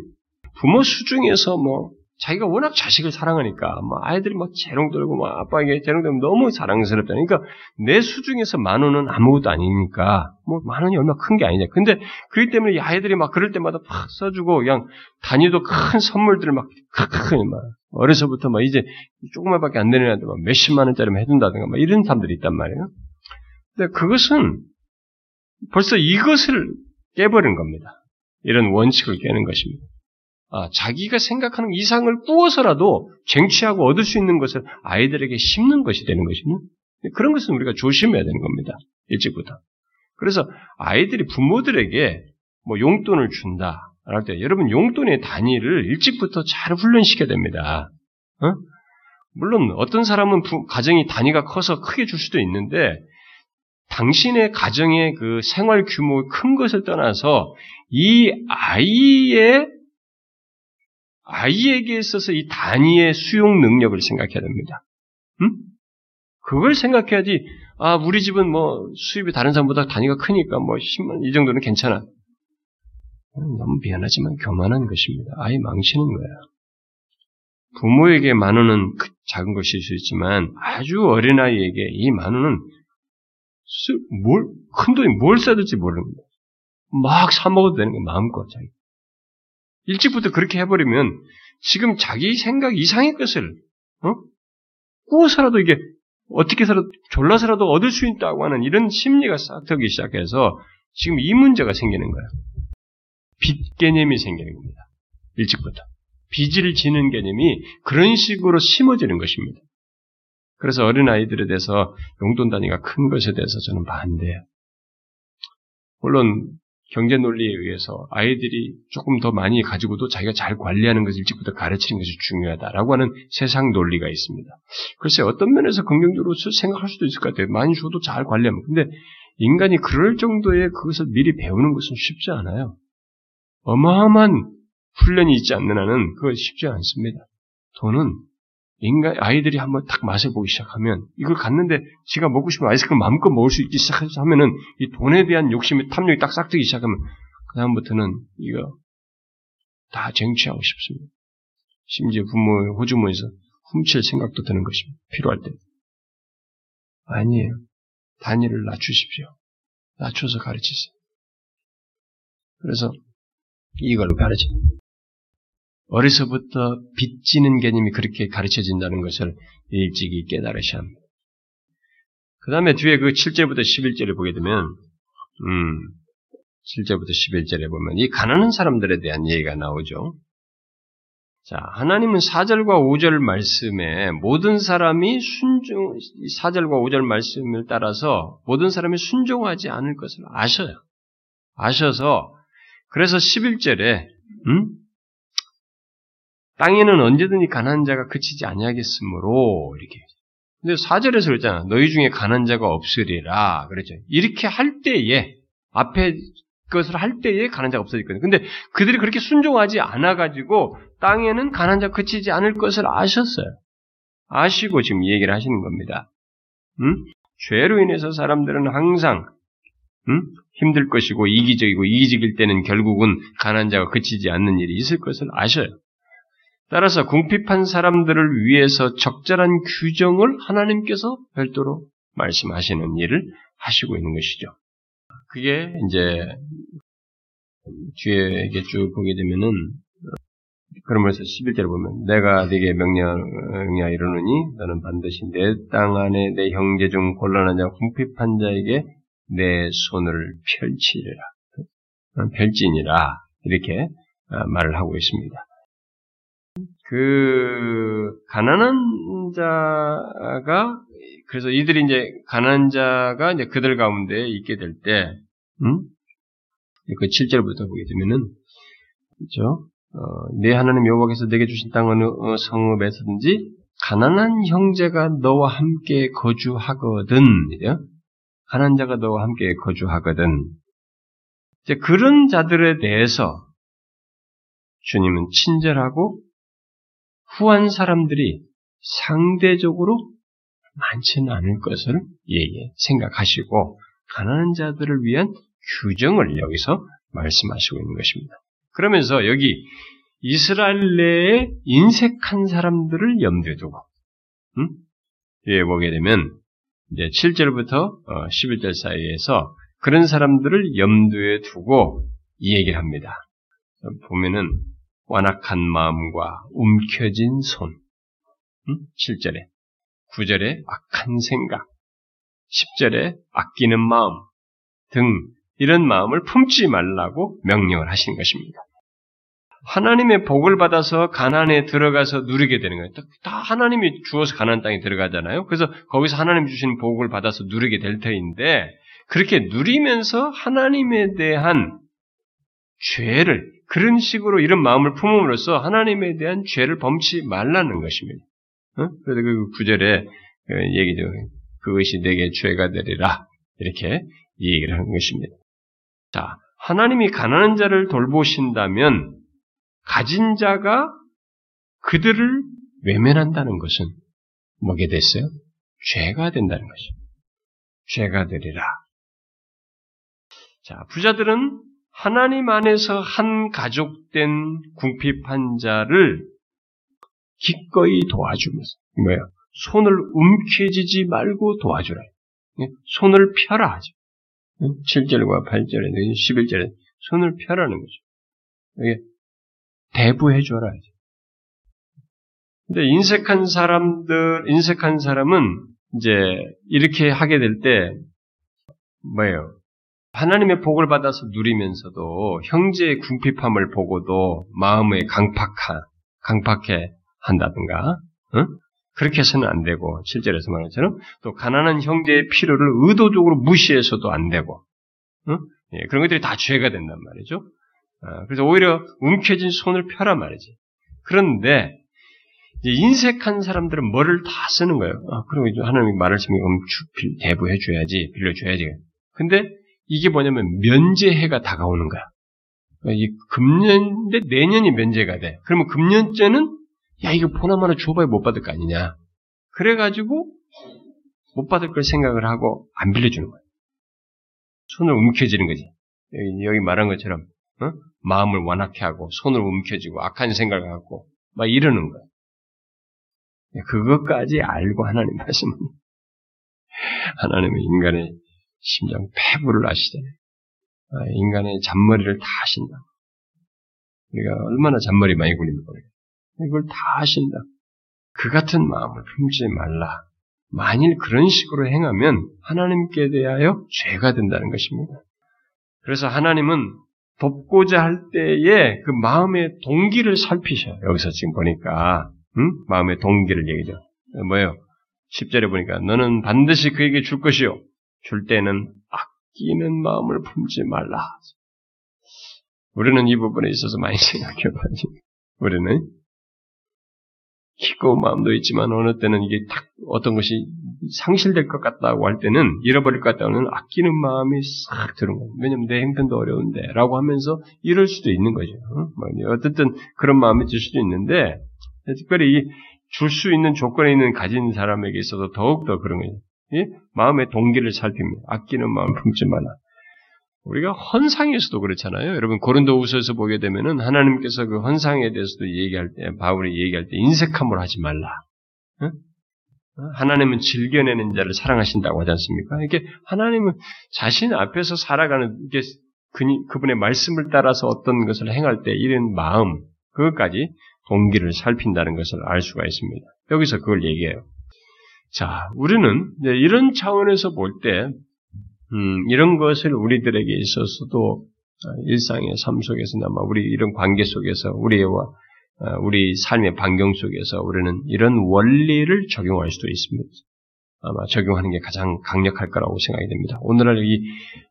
부모 수중에서 뭐 자기가 워낙 자식을 사랑하니까 뭐 아이들이 막 재롱 들고 뭐 아빠에게 재롱 들면 너무 사랑스럽다. 그러니까 내 수중에서 만 원은 아무것도 아니니까 뭐 만 원이 얼마 큰 게 아니냐. 근데 그렇기 때문에 이 아이들이 막 그럴 때마다 팍 써주고 그냥 단위도 큰 선물들을 막 크크크 막 어려서부터 막 이제 조그만밖에 안 되는 애들 막 몇십만 원짜리만 해준다든가 막 이런 사람들이 있단 말이에요. 근데 그것은 벌써 이것을 깨버린 겁니다. 이런 원칙을 깨는 것입니다. 아, 자기가 생각하는 이상을 꾸어서라도 쟁취하고 얻을 수 있는 것을 아이들에게 심는 것이 되는 것이면 그런 것은 우리가 조심해야 되는 겁니다. 일찍부터. 그래서 아이들이 부모들에게 뭐 용돈을 준다. 할 때 여러분 용돈의 단위를 일찍부터 잘 훈련시켜야 됩니다. 어? 물론 어떤 사람은 부, 가정이 단위가 커서 크게 줄 수도 있는데 당신의 가정의 그 생활 규모 큰 것을 떠나서 이 아이의 아이에게 있어서 이 단위의 수용 능력을 생각해야 됩니다. 음? 그걸 생각해야지, 아, 우리 집은 뭐 수입이 다른 사람보다 단위가 크니까 뭐 10만, 이 정도는 괜찮아. 너무 미안하지만 교만한 것입니다. 아이 망치는 거야. 부모에게 만 원은 작은 것일 수 있지만 아주 어린아이에게 이 만 원은 뭘, 큰 돈이 뭘 써야 될지 모르는 거야. 막 사먹어도 되는 거야, 마음껏 자기. 일찍부터 그렇게 해버리면 지금 자기 생각 이상의 것을 어? 꾸어서라도 이게 어떻게 해서라도 졸라서라도 얻을 수 있다고 하는 이런 심리가 싹트기 시작해서 지금 이 문제가 생기는 거예요. 빚 개념이 생기는 겁니다. 일찍부터. 빚을 지는 개념이 그런 식으로 심어지는 것입니다. 그래서 어린 아이들에 대해서 용돈 단위가 큰 것에 대해서 저는 반대해요. 물론 경제 논리에 의해서 아이들이 조금 더 많이 가지고도 자기가 잘 관리하는 것을 일찍부터 가르치는 것이 중요하다라고 하는 세상 논리가 있습니다. 글쎄 어떤 면에서 긍정적으로 생각할 수도 있을 것 같아요. 많이 줘도 잘 관리하면. 근데 인간이 그럴 정도의 그것을 미리 배우는 것은 쉽지 않아요. 어마어마한 훈련이 있지 않는 한은 그거 쉽지 않습니다. 돈은 인간 아이들이 한번 딱 맛을 보기 시작하면 이걸 갔는데 지가 먹고 싶은 아이스크림 마음껏 먹을 수 있기 시작하면은 이 돈에 대한 욕심이 탐욕이 딱 싹트기 시작하면 그 다음부터는 이거 다 쟁취하고 싶습니다. 심지어 부모의 호주머니에서 훔칠 생각도 드는 것입니다. 필요할 때. 아니에요. 단위를 낮추십시오. 낮춰서 가르치세요. 그래서 이걸로 가르칩니다. 어려서부터 빚지는 개념이 그렇게 가르쳐진다는 것을 일찍이 깨달으셔야 합니다. 그 다음에 뒤에 그 7절부터 11절을 보게 되면, 음, 7절부터 11절에 보면 이 가난한 사람들에 대한 얘기가 나오죠. 자, 하나님은 4절과 5절 말씀에 모든 사람이 순종, 4절과 5절 말씀을 따라서 모든 사람이 순종하지 않을 것을 아셔요. 아셔서, 그래서 11절에, 음? 땅에는 언제든지 가난한 자가 그치지 아니하겠으므로 이렇게. 근데 사절에서 그랬잖아. 너희 중에 가난한 자가 없으리라 그랬죠. 이렇게 할 때에 앞에 그것을 할 때에 가난한 자가 없어질 거예요. 근데 그들이 그렇게 순종하지 않아 가지고 땅에는 가난한 자 그치지 않을 것을 아셨어요. 아시고 지금 얘기를 하시는 겁니다. 음? 죄로 인해서 사람들은 항상 음? 힘들 것이고 이기적이고 이기적일 때는 결국은 가난한 자가 그치지 않는 일이 있을 것을 아셔요. 따라서 궁핍한 사람들을 위해서 적절한 규정을 하나님께서 별도로 말씀하시는 일을 하시고 있는 것이죠. 그게 이제 뒤에 이게 쭉 보게 되면은 그러면서 11절에 보면 내가 네게 명령하여 이르노니 너는 반드시 내 땅 안에 내 형제 중 곤란한 자 궁핍한 자에게 내 손을 펼치리라 펼지니라 이렇게 말을 하고 있습니다. 그 가난한 자가 그래서 이들이 이제 가난한 자가 이제 그들 가운데 있게 될 때, 음? 그 7절부터 보게 되면은 그렇죠? 어, 내 하나님 여호와께서 내게 주신 땅 어느 어, 성읍에서든지 가난한 형제가 너와 함께 거주하거든, 그죠? 가난한 자가 너와 함께 거주하거든. 이제 그런 자들에 대해서 주님은 친절하고 후한 사람들이 상대적으로 많지는 않을 것을 예예 생각하시고 가난한 자들을 위한 규정을 여기서 말씀하시고 있는 것입니다. 그러면서 여기 이스라엘 내에 인색한 사람들을 염두에 두고 음? 예 보게 되면 이제 7절부터 11절 어, 사이에서 그런 사람들을 염두에 두고 이 얘기를 합니다. 보면은 완악한 마음과 움켜진 손. 음? 7절에. 9절에 악한 생각. 10절에 아끼는 마음 등 이런 마음을 품지 말라고 명령을 하시는 것입니다. 하나님의 복을 받아서 가난에 들어가서 누리게 되는 거예요. 다 하나님이 주어서 가난 땅에 들어가잖아요. 그래서 거기서 하나님 주신 복을 받아서 누리게 될 터인데 그렇게 누리면서 하나님에 대한 죄를 그런 식으로 이런 마음을 품음으로써 하나님에 대한 죄를 범치 말라는 것입니다. 어? 그래서 그 구절에 그 얘기죠. 그것이 내게 죄가 되리라. 이렇게 얘기를 하는 것입니다. 자, 하나님이 가난한 자를 돌보신다면 가진 자가 그들을 외면한다는 것은 뭐게 됐어요? 죄가 된다는 것이죠. 죄가 되리라. 자, 부자들은 하나님 안에서 한 가족된 궁핍한 자를 기꺼이 도와주면서 뭐예요? 손을 움켜쥐지 말고 도와주라. 예? 손을 펴라 하죠. 7절과 8절에 11절에 손을 펴라는 거죠. 이게 대부해 줘라 하죠. 근데 인색한 사람들, 인색한 사람은 이제 이렇게 하게 될 때 뭐예요? 하나님의 복을 받아서 누리면서도 형제의 궁핍함을 보고도 마음에 강팍하, 강팍해 한다든가, 어? 그렇게 해서는 안 되고, 7절에서 말한 것처럼, 또 가난한 형제의 필요를 의도적으로 무시해서도 안 되고, 어? 예, 그런 것들이 다 죄가 된단 말이죠. 어, 그래서 오히려 움켜진 손을 펴라 말이지. 그런데, 인색한 사람들은 뭐를 다 쓰는 거예요. 아, 그리고 하나님이 말을 지면 대부해 줘야지, 빌려줘야지. 근데 이게 뭐냐면 면제해가 다가오는 거야. 이 금년인데 내년이 면제가 돼. 그러면 금년째는 야 이거 보나마나 줘봐야 못 받을 거 아니냐. 그래가지고 못 받을 걸 생각을 하고 안 빌려주는 거야. 손을 움켜쥐는 거지. 여기, 여기 말한 것처럼 어? 마음을 완악해 하고 손을 움켜쥐고 악한 생각을 갖고 막 이러는 거야. 그것까지 알고 하나님 말씀은 하나님은 인간의 심장 폐부를 아시잖아요. 아, 인간의 잔머리를 다 아신다. 우리가 얼마나 잔머리 많이 굴립니까? 이걸 다 아신다. 그 같은 마음을 품지 말라. 만일 그런 식으로 행하면 하나님께 대하여 죄가 된다는 것입니다. 그래서 하나님은 돕고자 할 때에 그 마음의 동기를 살피셔요. 여기서 지금 보니까 응? 마음의 동기를 얘기죠. 뭐예요? 10절에 보니까 너는 반드시 그에게 줄 것이요. 줄 때는 아끼는 마음을 품지 말라. 우리는 이 부분에 있어서 많이 생각해봐야지. 우리는 기꺼운 마음도 있지만 어느 때는 이게 딱 어떤 것이 상실될 것 같다고 할 때는 잃어버릴 것 같다고는 아끼는 마음이 싹 드는 거예요. 왜냐면 내 형편도 어려운데 라고 하면서 이럴 수도 있는 거죠. 뭐 어쨌든 그런 마음이 들 수도 있는데 특별히 줄 수 있는 조건에 있는 가진 사람에게 있어서 더욱더 그런 거예요. 마음의 동기를 살핍니다. 아끼는 마음 품지 마라. 우리가 헌상에서도 그렇잖아요. 여러분 고린도후서에서 보게 되면은 하나님께서 그 헌상에 대해서도 얘기할 때 바울이 얘기할 때 인색함을 하지 말라. 응? 하나님은 즐겨내는 자를 사랑하신다고 하지 않습니까? 이게 하나님은 자신 앞에서 살아가는 이게 그분의 말씀을 따라서 어떤 것을 행할 때 이런 마음 그것까지 동기를 살핀다는 것을 알 수가 있습니다. 여기서 그걸 얘기해요. 자, 우리는 이런 차원에서 볼 때 음, 이런 것을 우리들에게 있어서도 어, 일상의 삶 속에서 아마 우리 이런 관계 속에서 우리와 어, 우리 삶의 반경 속에서 우리는 이런 원리를 적용할 수도 있습니다. 아마 적용하는 게 가장 강력할 거라고 생각이 됩니다. 오늘날 이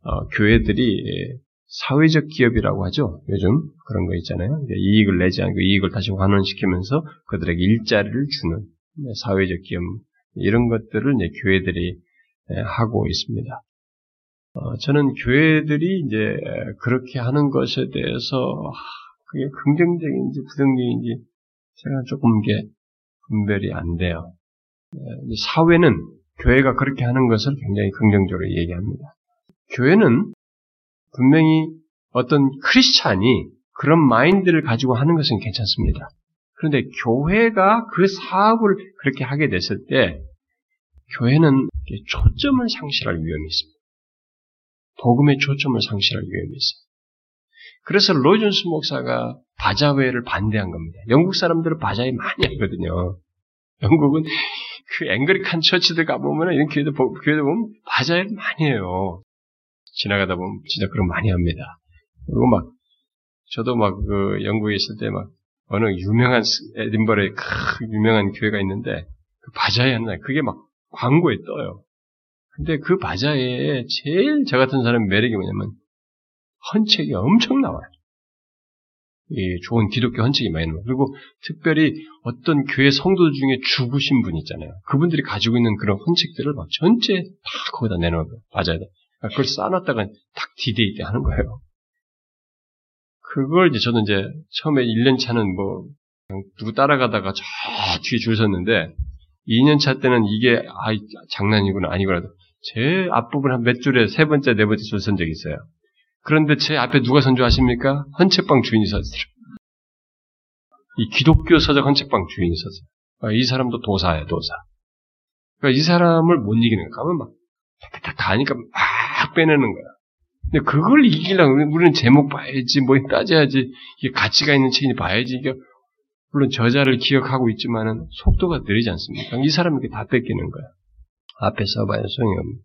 어, 교회들이 사회적 기업이라고 하죠. 요즘 그런 거 있잖아요. 이익을 내지 않고 이익을 다시 환원시키면서 그들에게 일자리를 주는 네, 사회적 기업 이런 것들을 이제 교회들이 하고 있습니다. 어, 저는 교회들이 이제 그렇게 하는 것에 대해서 그게 긍정적인지 부정적인지 제가 조금 이게 분별이 안 돼요. 네, 사회는 교회가 그렇게 하는 것을 굉장히 긍정적으로 얘기합니다. 교회는 분명히 어떤 크리스찬이 그런 마인드를 가지고 하는 것은 괜찮습니다. 그런데 교회가 그 사업을 그렇게 하게 됐을 때 교회는 초점을 상실할 위험이 있습니다. 복음의 초점을 상실할 위험이 있어요. 그래서 로이존스 목사가 바자회를 반대한 겁니다. 영국 사람들은 바자회 많이 하거든요. 영국은 그 앵그리칸 처치들 가보면 이런 교회도, 교회도 보면 바자회를 많이 해요. 지나가다 보면 진짜 그런 많이 합니다. 그리고 막, 저도 막 그 영국에 있을 때 막 어느 유명한 에딘버러에 크 유명한 교회가 있는데 그 바자회 하는 날 그게 막 광고에 떠요. 근데 그 바자에 제일 저 같은 사람의 매력이 뭐냐면 헌책이 엄청 나와요. 이 좋은 기독교 헌책이 많이 나와요. 그리고 특별히 어떤 교회 성도 중에 죽으신 분 있잖아요. 그분들이 가지고 있는 그런 헌책들을 막 전체 다 거기다 내놓은 거예요. 그러니까 그걸 쌓아놨다가 딱 디데이 때 하는 거예요. 그걸 이제 저는 이제 처음에 1년 차는 뭐 누구 따라가다가 저 뒤에 줄 섰는데 2년 차 때는 이게 아 장난이구나 아니구나도 제 앞부분 한 몇 줄에 세 번째, 네 번째 줄 선 적이 있어요. 그런데 제 앞에 누가 선 줄 아십니까? 헌책방 주인이 섰어요. 이 기독교 서적 헌책방 주인이 섰어요. 아, 이 사람도 도사예요, 도사. 그러니까 이 사람을 못 이기는 거야. 가면 막, 다, 다 하니까 막 빼내는 거야. 근데 그걸 이기려면 우리는 제목 봐야지, 뭐 따져야지, 이게 가치가 있는 책이 봐야지, 이게, 물론 저자를 기억하고 있지만은 속도가 느리지 않습니까? 이 사람에게 다 뺏기는 거야. 앞에 서봐야 소용이 없는.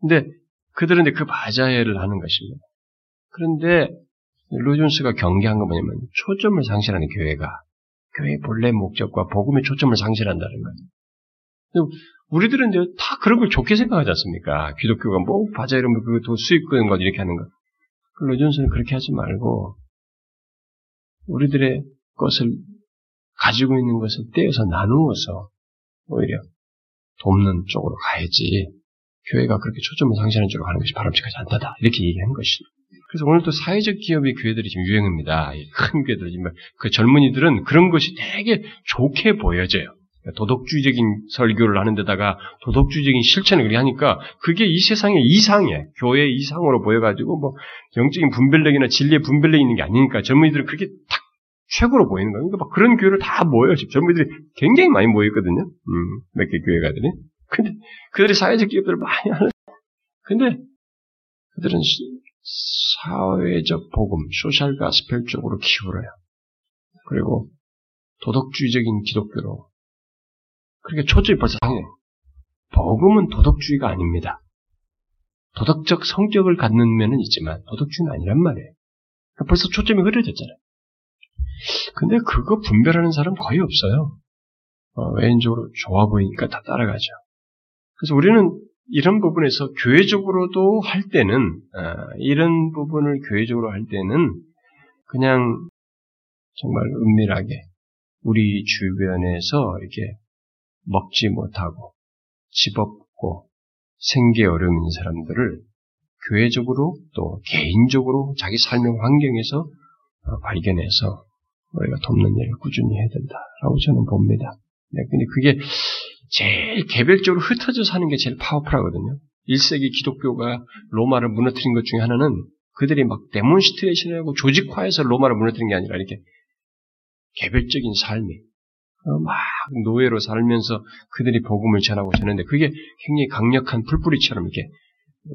근데 그들은 그 바자회를 하는 것입니다. 그런데 로존스가 경계한 건 뭐냐면 초점을 상실하는 교회가 교회의 본래 목적과 복음의 초점을 상실한다는 거예요. 우리들은 이제 다 그런 걸 좋게 생각하지 않습니까? 기독교가 뭐 바자 이러면 그거 수익권 것 이렇게 하는 거. 로존스는 그렇게 하지 말고 우리들의 것을 가지고 있는 것을 떼어서 나누어서 오히려 돕는 쪽으로 가야지 교회가 그렇게 초점을 상실하는 쪽으로 가는 것이 바람직하지 않다다 이렇게 얘기한 것이죠. 그래서 오늘 또 사회적 기업의 교회들이 지금 유행입니다. 큰 교회들, 그 젊은이들은 그런 것이 되게 좋게 보여져요. 도덕주의적인 설교를 하는 데다가 도덕주의적인 실천을 그렇게 하니까 그게 이 세상의 이상에 교회 이상으로 보여가지고 뭐 영적인 분별력이나 진리의 분별력이 있는 게 아니니까 젊은이들은 그렇게 탁 최고로 보이는 거예요. 그러니까 막 그런 교회를 다 모여요. 지금 젊은이들이 굉장히 많이 모였거든요. 음, 몇 개 교회가들이. 근데 그들이 사회적 기업들을 많이 하는. 근데 그들은 사회적 복음, 소셜 가스펠 쪽으로 기울어요. 그리고 도덕주의적인 기독교로. 그렇게 초점이 벌써 상해. 복음은 도덕주의가 아닙니다. 도덕적 성격을 갖는 면은 있지만 도덕주의는 아니란 말이에요. 벌써 초점이 흐려졌잖아요. 근데 그거 분별하는 사람 거의 없어요. 어, 외인적으로 좋아 보이니까 다 따라가죠. 그래서 우리는 이런 부분에서 교회적으로도 할 때는 어, 이런 부분을 교회적으로 할 때는 그냥 정말 은밀하게 우리 주변에서 이렇게 먹지 못하고 집 없고 생계 어려운 사람들을 교회적으로 또 개인적으로 자기 삶의 환경에서 발견해서 우리가 돕는 일을 꾸준히 해야 된다라고 저는 봅니다. 네, 근데 그게 제일 개별적으로 흩어져 사는 게 제일 powerful하거든요. 1세기 기독교가 로마를 무너뜨린 것 중에 하나는 그들이 막 demonstration을 하고 조직화해서 로마를 무너뜨린 게 아니라 이렇게 개별적인 삶이 어, 막 노예로 살면서 그들이 복음을 전하고 전했는데 그게 굉장히 강력한 풀뿌리처럼 이렇게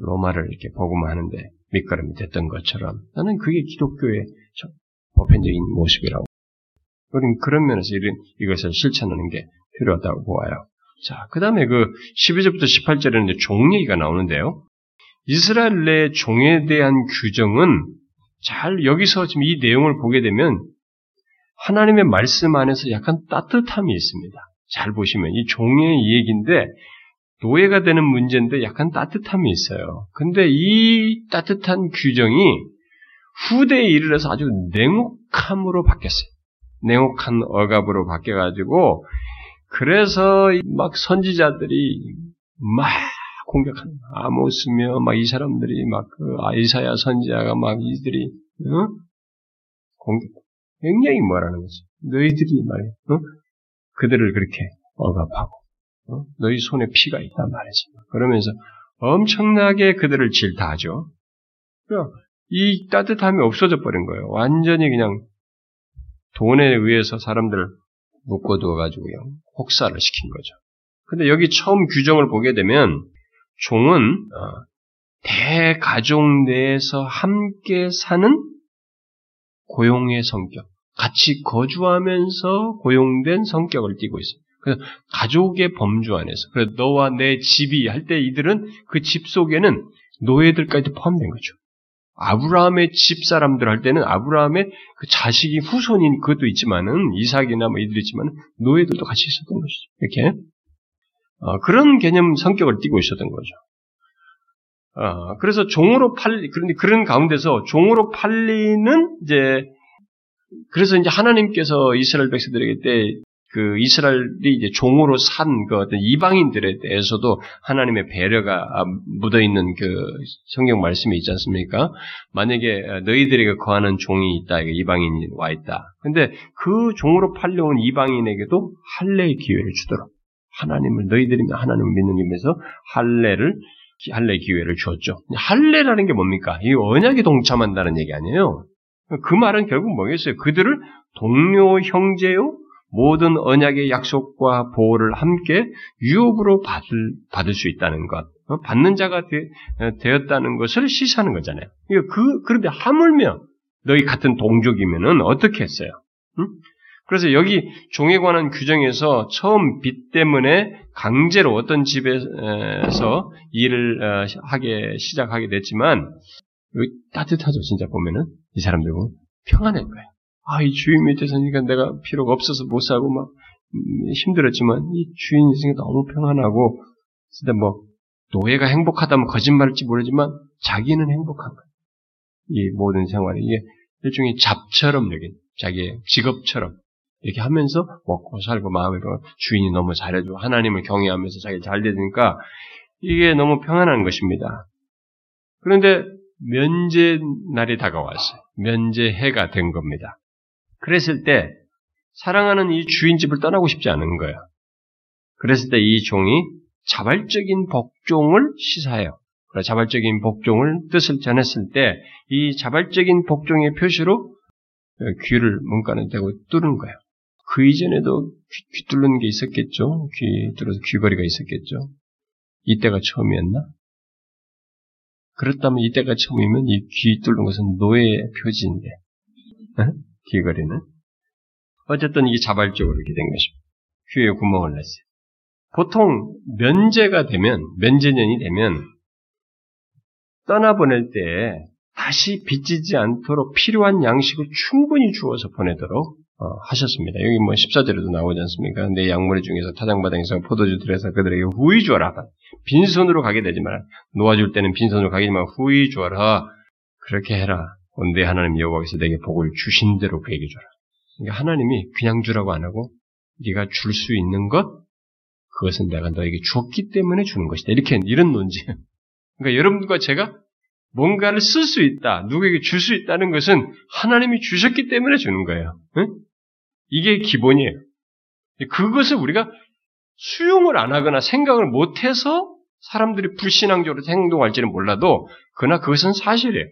로마를 이렇게 복음화하는데 밑거름이 됐던 것처럼 나는 그게 기독교의 보편적인 모습이라고. 우리는 그런 면에서 이런, 이것을 실천하는 게 필요하다고 보아요. 자, 그 다음에 그 12절부터 18절에는 이제 종 얘기가 나오는데요. 이스라엘 내 종에 대한 규정은 잘 여기서 지금 이 내용을 보게 되면 하나님의 말씀 안에서 약간 따뜻함이 있습니다. 잘 보시면 이 종의 얘기인데 노예가 되는 문제인데 약간 따뜻함이 있어요. 근데 이 따뜻한 규정이 후대에 이르러서 아주 냉혹함으로 바뀌었어요. 냉혹한 억압으로 바뀌어가지고 그래서 막 선지자들이 막 공격하는 아모스며 막 이 사람들이 막그 아이사야 선지자가 막 이들이 어? 공격 굉장히 뭐라는 거지 너희들이 말이야 어? 그들을 그렇게 억압하고 어? 너희 손에 피가 있단 말이지 그러면서 엄청나게 그들을 질타하죠. 이 따뜻함이 없어져 버린 거예요. 완전히 그냥 돈에 의해서 사람들을 묶어두어가지고 요 혹사를 시킨 거죠. 근데 여기 처음 규정을 보게 되면 종은 어, 대가족 내에서 함께 사는 고용의 성격, 같이 거주하면서 고용된 성격을 띠고 있어요. 그래서 가족의 범주 안에서, 그래서 너와 내 집이 할 때 이들은 그 집 속에는 노예들까지 포함된 거죠. 아브라함의 집 사람들 할 때는 아브라함의 그 자식이 후손인 그것도 있지만은 이삭이나 뭐 이들 있지만 노예들도 같이 있었던 것이죠. 이렇게 어, 그런 개념 성격을 띠고 있었던 거죠. 어, 그래서 종으로 팔 그런데 그런 가운데서 종으로 팔리는 이제 그래서 이제 하나님께서 이스라엘 백성들에게 때 그 이스라엘이 이제 종으로 산 그 어떤 이방인들에 대해서도 하나님의 배려가 묻어 있는 그 성경 말씀이 있지 않습니까? 만약에 너희들에게 거하는 종이 있다, 이방인이 와 있다. 근데 그 종으로 팔려온 이방인에게도 할례의 기회를 주도록 하나님을 너희들이 하나님을 믿는 의미에서 할례를 할례 기회를 주었죠. 할례라는 게 뭡니까? 이 언약에 동참한다는 얘기 아니에요. 그 말은 결국 뭐겠어요? 그들을 동료 형제요 모든 언약의 약속과 보호를 함께 유업으로 받을, 받을 수 있다는 것, 어? 받는 자가 되, 었다는 것을 시사하는 거잖아요. 그, 그런데 하물며 너희 같은 동족이면은 어떻게 했어요? 응? 그래서 여기 종에 관한 규정에서 처음 빚 때문에 강제로 어떤 집에서 일을 어, 하게 시작하게 됐지만 따뜻하죠 진짜 보면은 이 사람들은 평안할 거예요. 아, 이 주인 밑에 서니까 내가 필요가 없어서 못 살고 막 음, 힘들었지만 이 주인 있으니까 너무 평안하고 진짜 뭐 노예가 행복하다면 거짓말일지 모르지만 자기는 행복한 거예요. 이 모든 생활이 이게 일종의 잡처럼 여긴 자기의 직업처럼 이렇게 하면서 먹고 살고 마음에 주인이 너무 잘해주고 하나님을 경외하면서 자기 잘 되니까 이게 너무 평안한 것입니다. 그런데 면제 날이 다가왔어요. 면제해가 된 겁니다. 그랬을 때 사랑하는 이 주인 집을 떠나고 싶지 않은 거예요. 그랬을 때 이 종이 자발적인 복종을 시사해요. 자발적인 복종을 뜻을 전했을 때 이 자발적인 복종의 표시로 귀를 문간에 대고 뚫은 거예요. 그 이전에도 귀, 귀 뚫는 게 있었겠죠. 귀 뚫어서 귀걸이가 있었겠죠. 이때가 처음이었나? 그렇다면 이때가 처음이면 이 귀 뚫는 것은 노예의 표지인데 귀걸이는. 어쨌든 이게 자발적으로 이렇게 된 것입니다. 귀에 구멍을 냈어요. 보통 면제가 되면, 면제년이 되면, 떠나보낼 때 다시 빚지지 않도록 필요한 양식을 충분히 주어서 보내도록 어, 하셨습니다. 여기 뭐 14절에도 나오지 않습니까? 내 양머리 중에서 타장바닥에서 포도주 들여서 그들에게 후이 주어라. 빈손으로 가게 되지 마라. 놓아줄 때는 빈손으로 가게 되지만 후이 주어라. 그렇게 해라. 내 하나님 여호와께서 내게 복을 주신 대로 그에게 줘라. 그러니까 하나님이 그냥 주라고 안 하고 네가 줄 수 있는 것 그것은 내가 너에게 주었기 때문에 주는 것이다. 이렇게 이런 논지. 그러니까 여러분과 제가 뭔가를 쓸 수 있다, 누구에게 줄 수 있다는 것은 하나님이 주셨기 때문에 주는 거예요. 응? 이게 기본이에요. 그것을 우리가 수용을 안 하거나 생각을 못해서 사람들이 불신앙적으로 행동할지는 몰라도 그러나 그것은 사실이에요.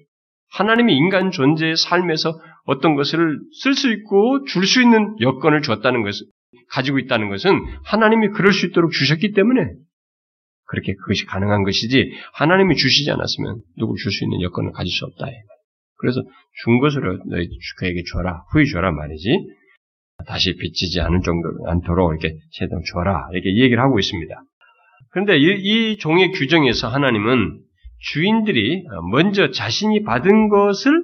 하나님이 인간 존재의 삶에서 어떤 것을 쓸 수 있고 줄 수 있는 여건을 줬다는 것을 가지고 있다는 것은 하나님이 그럴 수 있도록 주셨기 때문에 그렇게 그것이 가능한 것이지 하나님이 주시지 않았으면 누구 줄 수 있는 여건을 가질 수 없다. 그래서 준 것으로 너희 그에게 줘라 후히 줘라 말이지 다시 빚지지 않은 정도로 않도록 이렇게 제대로 줘라 이렇게 얘기를 하고 있습니다. 그런데 이, 이 종의 규정에서 하나님은 주인들이 먼저 자신이 받은 것을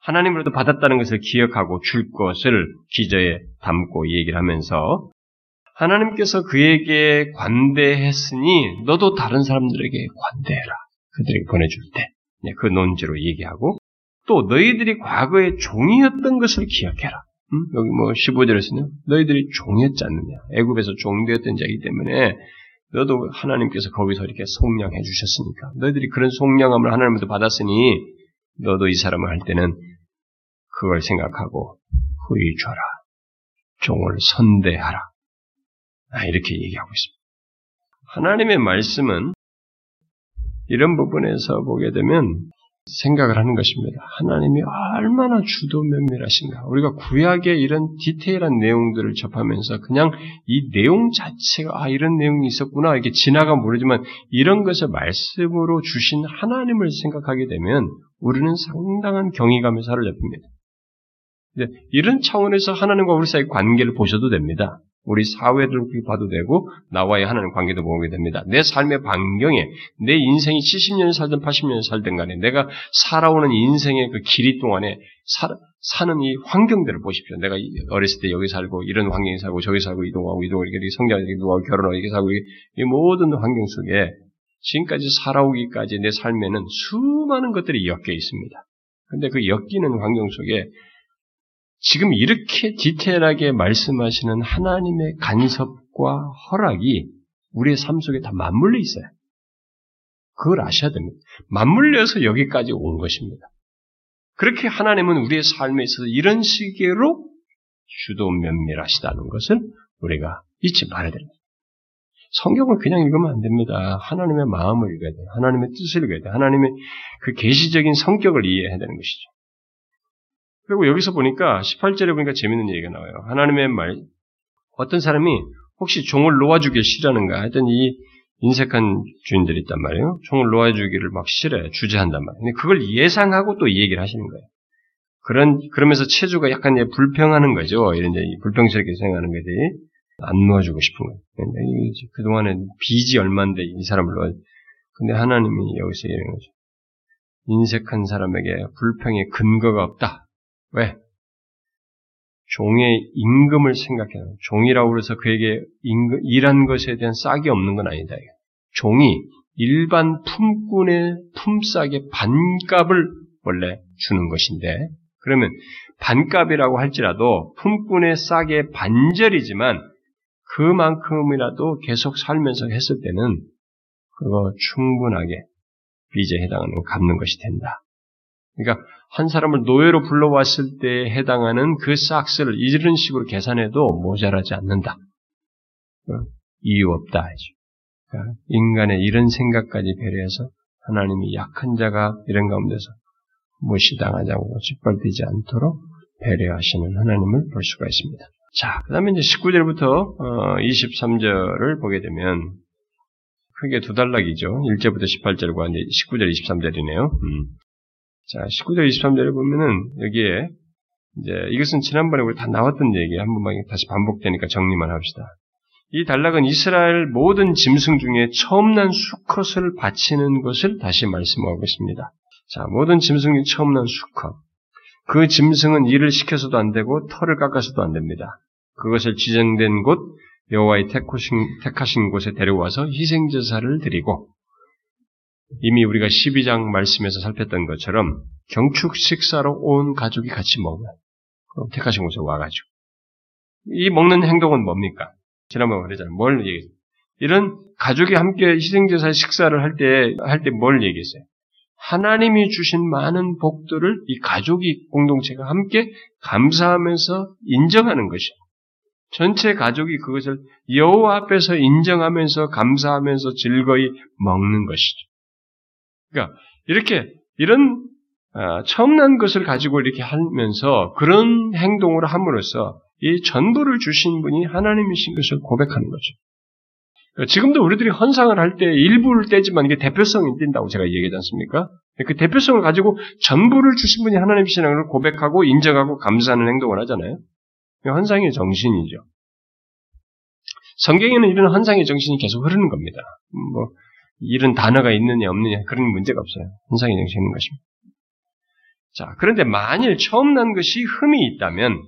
하나님으로도 받았다는 것을 기억하고 줄 것을 기저에 담고 얘기를 하면서 하나님께서 그에게 관대했으니 너도 다른 사람들에게 관대해라. 그들에게 보내줄 때. 네, 그 논지로 얘기하고 또 너희들이 과거에 종이었던 것을 기억해라. 음? 여기 뭐 15절에서는 너희들이 종이었지 않느냐. 애굽에서 종되었던 자이기 때문에 너도 하나님께서 거기서 이렇게 속량해 주셨으니까 너희들이 그런 속량함을 하나님부터 받았으니 너도 이 사람을 할 때는 그걸 생각하고 후히 줘라. 종을 선대하라. 아, 이렇게 얘기하고 있습니다. 하나님의 말씀은 이런 부분에서 보게 되면 생각을 하는 것입니다. 하나님이 얼마나 주도 면밀하신가. 우리가 구약의 이런 디테일한 내용들을 접하면서 그냥 이 내용 자체가 아 이런 내용이 있었구나 이렇게 지나가 모르지만 이런 것을 말씀으로 주신 하나님을 생각하게 되면 우리는 상당한 경이감에 사로잡힙니다. 이런 차원에서 하나님과 우리 사이 관계를 보셔도 됩니다. 우리 사회를 봐도 되고 나와의 하나님 관계도 보게 됩니다. 내 삶의 반경에 내 인생이 70년 살든 80년 살든 간에 내가 살아오는 인생의 그 길이 동안에 사, 사는 이 환경들을 보십시오. 내가 어렸을 때 여기 살고 이런 환경에 살고 저기 살고 이동하고 이동하고 이렇게 성장하고 이동하고 결혼하고 이렇게 살고 이 모든 환경 속에 지금까지 살아오기까지 내 삶에는 수많은 것들이 엮여 있습니다. 근데 그 엮이는 환경 속에 지금 이렇게 디테일하게 말씀하시는 하나님의 간섭과 허락이 우리의 삶 속에 다 맞물려 있어요. 그걸 아셔야 됩니다. 맞물려서 여기까지 온 것입니다. 그렇게 하나님은 우리의 삶에 있어서 이런 식으로 주도 면밀하시다는 것을 우리가 잊지 말아야 됩니다. 성경을 그냥 읽으면 안 됩니다. 하나님의 마음을 읽어야 돼요. 하나님의 뜻을 읽어야 돼요. 하나님의 그 계시적인 성격을 이해해야 되는 것이죠. 그리고 여기서 보니까 18절에 보니까 재밌는 얘기가 나와요. 하나님의 말 어떤 사람이 혹시 종을 놓아주길 싫어하는가 하여튼 이 인색한 주인들이 있단 말이에요. 종을 놓아주기를 막 싫어해 주제한단 말이에요. 근데 그걸 예상하고 또 이 얘기를 하시는 거예요. 그런 그러면서 체주가 약간 불평하는 거죠. 이런 불평스럽게 생각하는 거지. 안 놓아주고 싶은 거예요. 그동안에 빚이 얼만데 이 사람을 놓아. 근데 하나님이 여기서 이런 거죠. 인색한 사람에게 불평의 근거가 없다. 왜? 종의 임금을 생각해요. 종이라고 해서 그에게 임금, 일한 것에 대한 싹이 없는 건 아니다. 종이 일반 품꾼의 품삯의 반값을 원래 주는 것인데, 그러면 반값이라고 할지라도 품꾼의 싹의 반절이지만 그만큼이라도 계속 살면서 했을 때는 그거 충분하게 빚에 해당하는 갚는 것이 된다. 그러니까 한 사람을 노예로 불러왔을 때 해당하는 그 싹스를 이런 식으로 계산해도 모자라지 않는다. 어? 이유 없다. 그러니까 인간의 이런 생각까지 배려해서 하나님이 약한 자가 이런 가운데서 무시당하지 않고 짓밟히지 않도록 배려하시는 하나님을 볼 수가 있습니다. 자, 그 다음에 이제 19절부터 23절을 어, 보게 되면 크게 두 단락이죠. 1절부터 18절과 19절, 23절이네요. 음. 자, 19절 23절에 보면은 여기에 이제 이것은 지난번에 우리 다 나왔던 얘기 한 번만 다시 반복되니까 정리만 합시다. 이 단락은 이스라엘 모든 짐승 중에 처음 난 수컷을 바치는 것을 다시 말씀하고 있습니다. 자, 모든 짐승 중에 처음 난 수컷. 그 짐승은 일을 시켜서도 안 되고 털을 깎아서도 안 됩니다. 그것을 지정된 곳 여호와의 택하신 곳에 데려와서 희생 제사를 드리고 이미 우리가 12장 말씀에서 살폈던 것처럼 경축 식사로 온 가족이 같이 먹어요. 그럼 택하신 곳에 와가지고. 이 먹는 행동은 뭡니까? 지난번에 그랬잖아요. 뭘 얘기했어요? 이런 가족이 함께 희생제사 식사를 할 때, 할 때 뭘 얘기했어요? 하나님이 주신 많은 복들을 이 가족이 공동체가 함께 감사하면서 인정하는 것이요. 전체 가족이 그것을 여호와 앞에서 인정하면서 감사하면서 즐거이 먹는 것이죠. 그러니까 이렇게 이런 아, 처음 난 것을 가지고 이렇게 하면서 그런 행동을 함으로써 이 전부를 주신 분이 하나님이신 것을 고백하는 거죠. 그러니까 지금도 우리들이 헌상을 할 때 일부를 떼지만 이게 대표성이 띈다고 제가 얘기하지 않습니까? 그 대표성을 가지고 전부를 주신 분이 하나님이신 걸 고백하고 인정하고 감사하는 행동을 하잖아요. 헌상의 정신이죠. 성경에는 이런 헌상의 정신이 계속 흐르는 겁니다. 뭐 이런 단어가 있느냐 없느냐 그런 문제가 없어요. 정신이 있는 것입니다. 자, 그런데 만일 처음 난 것이 흠이 있다면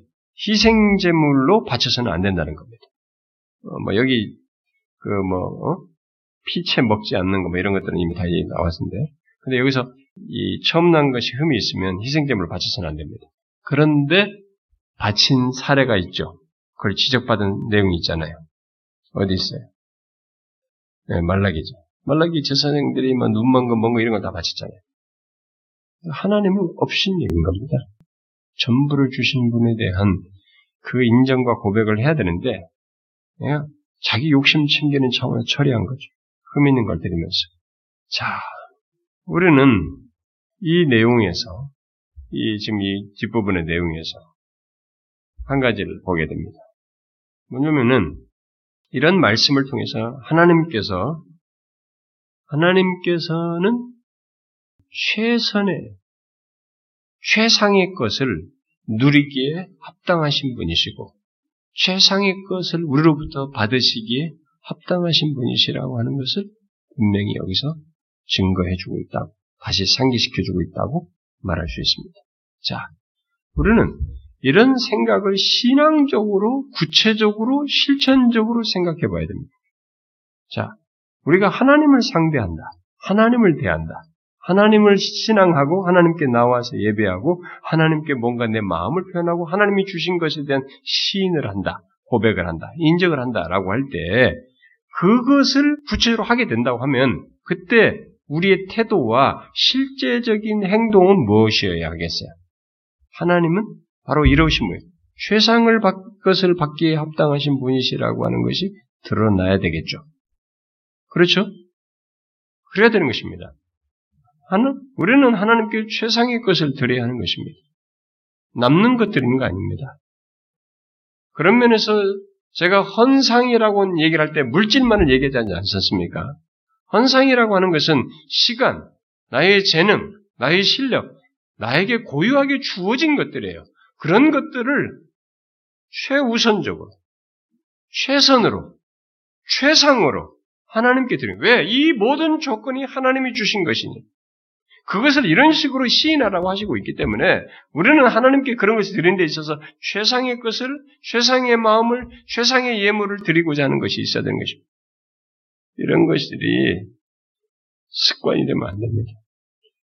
희생 제물로 바쳐서는 안 된다는 겁니다. 어, 뭐 여기 그뭐 어? 피채 먹지 않는 거 뭐 이런 것들은 이미 다 나왔는데, 근데 여기서 이 처음 난 것이 흠이 있으면 희생 제물로 바쳐서는 안 됩니다. 그런데 바친 사례가 있죠. 그걸 지적받은 내용이 있잖아요. 어디 있어요? 네, 말라기죠. 말라기 제사장들이 막 눈먼 거, 먼거 이런 거다 바쳤잖아요. 하나님은 없인 얘기인 겁니다. 전부를 주신 분에 대한 그 인정과 고백을 해야 되는데, 자기 욕심 챙기는 차원에서 처리한 거죠. 흠 있는 걸 드리면서. 자, 우리는 이 내용에서, 이 지금 이 뒷부분의 내용에서 한 가지를 보게 됩니다. 뭐냐면은, 이런 말씀을 통해서 하나님께서, 하나님께서는 최선의, 최상의 것을 누리기에 합당하신 분이시고, 최상의 것을 우리로부터 받으시기에 합당하신 분이시라고 하는 것을 분명히 여기서 증거해주고 있다. 다시 상기시켜주고 있다고 말할 수 있습니다. 자, 우리는 이런 생각을 신앙적으로, 구체적으로, 실천적으로 생각해 봐야 됩니다. 자, 우리가 하나님을 상대한다. 하나님을 대한다. 하나님을 신앙하고 하나님께 나와서 예배하고 하나님께 뭔가 내 마음을 표현하고 하나님이 주신 것에 대한 시인을 한다. 고백을 한다. 인정을 한다라고 할 때 그것을 구체적으로 하게 된다고 하면 그때 우리의 태도와 실제적인 행동은 무엇이어야 하겠어요? 하나님은 바로 이러신 분이에요. 최상을 받 것을 받기에 합당하신 분이시라고 하는 것이 드러나야 되겠죠. 그렇죠? 그래야 되는 것입니다. 우리는 하나님께 최상의 것을 드려야 하는 것입니다. 남는 것 드리는 거 아닙니다. 그런 면에서 제가 헌상이라고 얘기를 할 때 물질만을 얘기하지 않습니까? 헌상이라고 하는 것은 시간, 나의 재능, 나의 실력, 나에게 고유하게 주어진 것들이에요. 그런 것들을 최우선적으로, 최선으로, 최상으로 하나님께 드리는 왜? 이 모든 조건이 하나님이 주신 것이니. 그것을 이런 식으로 시인하라고 하시고 있기 때문에 우리는 하나님께 그런 것을 드리는 데 있어서 최상의 것을, 최상의 마음을, 최상의 예물을 드리고자 하는 것이 있어야 되는 것입니다. 이런 것들이 습관이 되면 안 됩니다.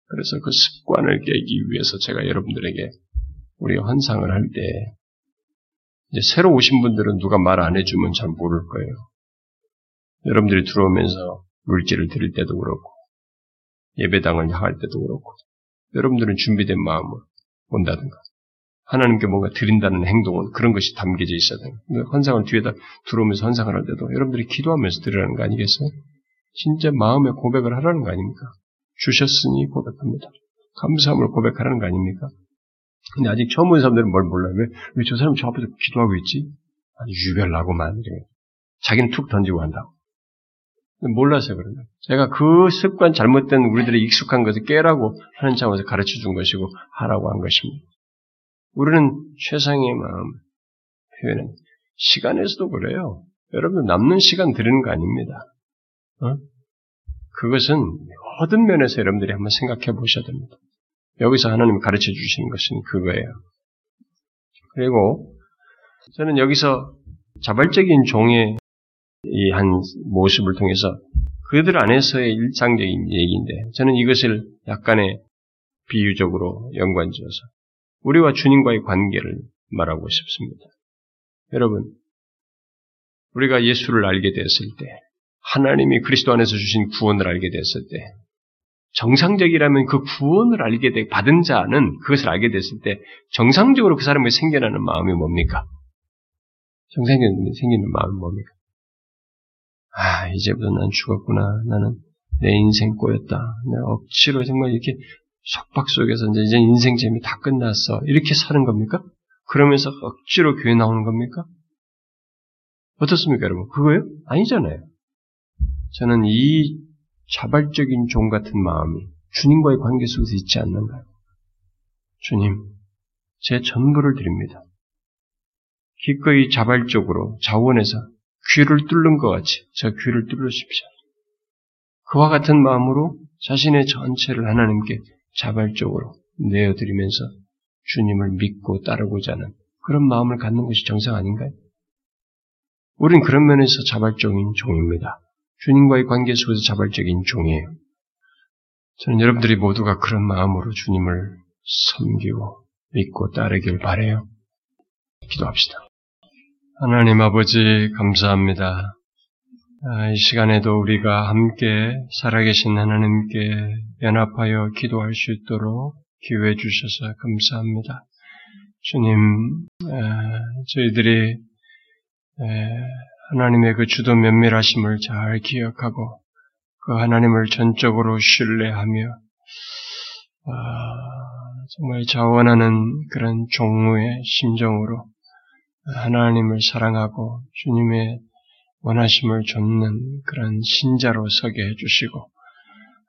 그래서 그 습관을 깨기 위해서 제가 여러분들에게 우리 환상을 할 때, 새로 오신 분들은 누가 말 안 해주면 잘 모를 거예요. 여러분들이 들어오면서 물질을 드릴 때도 그렇고, 예배당을 향할 때도 그렇고, 여러분들은 준비된 마음으로 온다든가, 하나님께 뭔가 드린다는 행동은 그런 것이 담겨져 있어야 돼요. 환상을 뒤에다 들어오면서 환상을 할 때도 여러분들이 기도하면서 드리라는 거 아니겠어요? 진짜 마음의 고백을 하라는 거 아닙니까? 주셨으니 고백합니다. 감사함을 고백하라는 거 아닙니까? 근데 아직 처음 온 사람들은 뭘 몰라요. 왜, 왜 저 사람 저 앞에서 기도하고 있지? 아니, 유별나고만. 자기는 툭 던지고 한다고. 몰라서 그런 거예요. 제가 그 습관 잘못된 우리들의 익숙한 것을 깨라고 하는 차원에서 가르쳐 준 것이고 하라고 한 것입니다. 우리는 최상의 마음 표현은 시간에서도 그래요. 여러분 남는 시간 드리는 거 아닙니다. 어? 그것은 모든 면에서 여러분들이 한번 생각해 보셔야 됩니다. 여기서 하나님이 가르쳐 주시는 것은 그거예요. 그리고 저는 여기서 자발적인 종의 이 한 모습을 통해서 그들 안에서의 일상적인 얘기인데 저는 이것을 약간의 비유적으로 연관지어서 우리와 주님과의 관계를 말하고 싶습니다. 여러분, 우리가 예수를 알게 됐을 때, 하나님이 그리스도 안에서 주신 구원을 알게 됐을 때, 정상적이라면 그 구원을 알게 돼, 받은 자는 그것을 알게 됐을 때, 정상적으로 그 사람에게 생겨나는 마음이 뭡니까? 정상적으로 생기는 마음이 뭡니까? 아, 이제부터 난 죽었구나. 나는 내 인생 꼬였다. 내가 억지로 정말 이렇게 속박 속에서 이제, 이제 인생 재미 다 끝났어. 이렇게 사는 겁니까? 그러면서 억지로 교회 나오는 겁니까? 어떻습니까, 여러분? 그거요? 아니잖아요. 저는 이 자발적인 종 같은 마음이 주님과의 관계 속에서 있지 않는가요? 주님, 제 전부를 드립니다. 기꺼이 자발적으로 자원해서 귀를 뚫는 것 같이 저 귀를 뚫으십시오. 그와 같은 마음으로 자신의 전체를 하나님께 자발적으로 내어드리면서 주님을 믿고 따르고자 하는 그런 마음을 갖는 것이 정상 아닌가요? 우린 그런 면에서 자발적인 종입니다. 주님과의 관계 속에서 자발적인 종이에요. 저는 여러분들이 모두가 그런 마음으로 주님을 섬기고 믿고 따르길 바래요. 기도합시다. 하나님 아버지 감사합니다. 아, 이 시간에도 우리가 함께 살아계신 하나님께 연합하여 기도할 수 있도록 기회 주셔서 감사합니다. 주님, 저희들이 하나님의 그 주도 면밀하심을 잘 기억하고 그 하나님을 전적으로 신뢰하며 아, 정말 자원하는 그런 종무의 심정으로 하나님을 사랑하고 주님의 원하심을 좇는 그런 신자로 서게 해주시고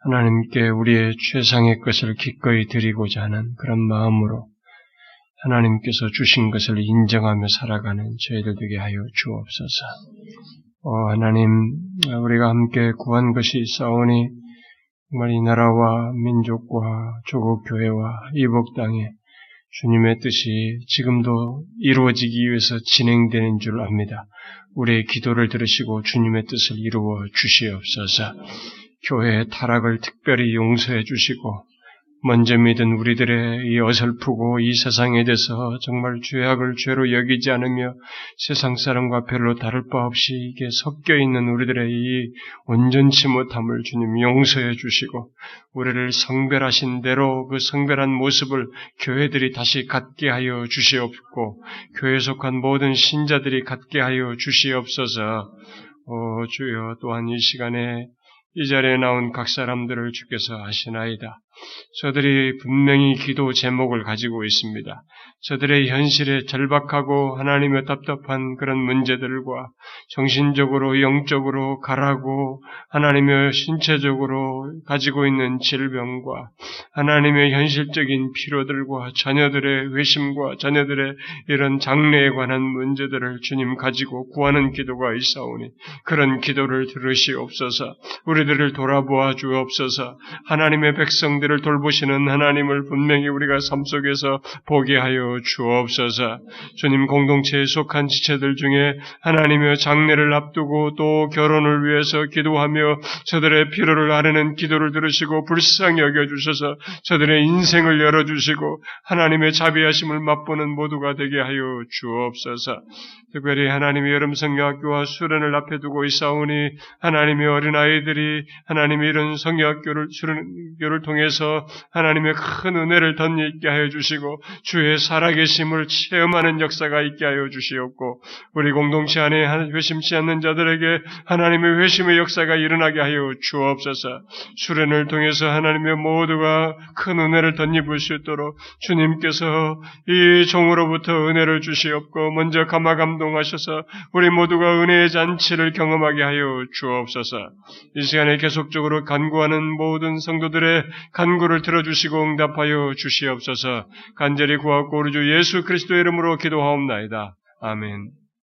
하나님께 우리의 최상의 것을 기꺼이 드리고자 하는 그런 마음으로 하나님께서 주신 것을 인정하며 살아가는 저희들 되게 하여 주옵소서. 어, 하나님, 우리가 함께 구한 것이 있사오니 정말 이 나라와 민족과 조국 교회와 이복 땅에 주님의 뜻이 지금도 이루어지기 위해서 진행되는 줄 압니다. 우리의 기도를 들으시고 주님의 뜻을 이루어 주시옵소서. 교회의 타락을 특별히 용서해 주시고 먼저 믿은 우리들의 이 어설프고 이 세상에 대해서 정말 죄악을 죄로 여기지 않으며 세상 사람과 별로 다를 바 없이 이게 섞여 있는 우리들의 이 온전치 못함을 주님 용서해 주시고 우리를 성별하신 대로 그 성별한 모습을 교회들이 다시 갖게 하여 주시옵고 교회 속한 모든 신자들이 갖게 하여 주시옵소서. 오 주여 또한 이 시간에 이 자리에 나온 각 사람들을 주께서 아시나이다. 저들이 분명히 기도 제목을 가지고 있습니다. 저들의 현실에 절박하고 하나님의 답답한 그런 문제들과 정신적으로 영적으로 가라고 하나님의 신체적으로 가지고 있는 질병과 하나님의 현실적인 필요들과 자녀들의 회심과 자녀들의 이런 장래에 관한 문제들을 주님 가지고 구하는 기도가 있사오니 그런 기도를 들으시옵소서 우리들을 돌아보아 주옵소서 하나님의 백성들 을 돌보시는 하나님을 분명히 우리가 삶 속에서 보게 하여 주옵소서. 주님 공동체에 속한 지체들 중에 하나님의 장례를 앞두고 또 결혼을 위해서 기도하며 저들의 필요를 아뢰는 기도를 들으시고 불쌍히 여겨주셔서 저들의 인생을 열어주시고 하나님의 자비하심을 맛보는 모두가 되게 하여 주옵소서. 특별히 하나님의 여름 성경학교와 수련을 앞에 두고 있사오니 하나님의 어린아이들이 하나님의 이런 성경학교를 수련교를 통해서 하나님의 큰 은혜를 덧입게 하여 주시고 주의 살아계심을 체험하는 역사가 있게 하여 주시옵고 우리 공동체 안에 회심치 않는 자들에게 하나님의 회심의 역사가 일어나게 하여 주옵소서. 수련을 통해서 하나님의 모두가 큰 은혜를 덧입을 수 있도록 주님께서 이 종으로부터 은혜를 주시옵고 먼저 감화 감동하셔서 우리 모두가 은혜의 잔치를 경험하게 하여 주옵소서 이 시간에 계속적으로 간구하는 모든 성도들의 간구를 들어주시고 응답하여 주시옵소서 간절히 구하고 우리 주 예수 그리스도의 이름으로 기도하옵나이다. 아멘.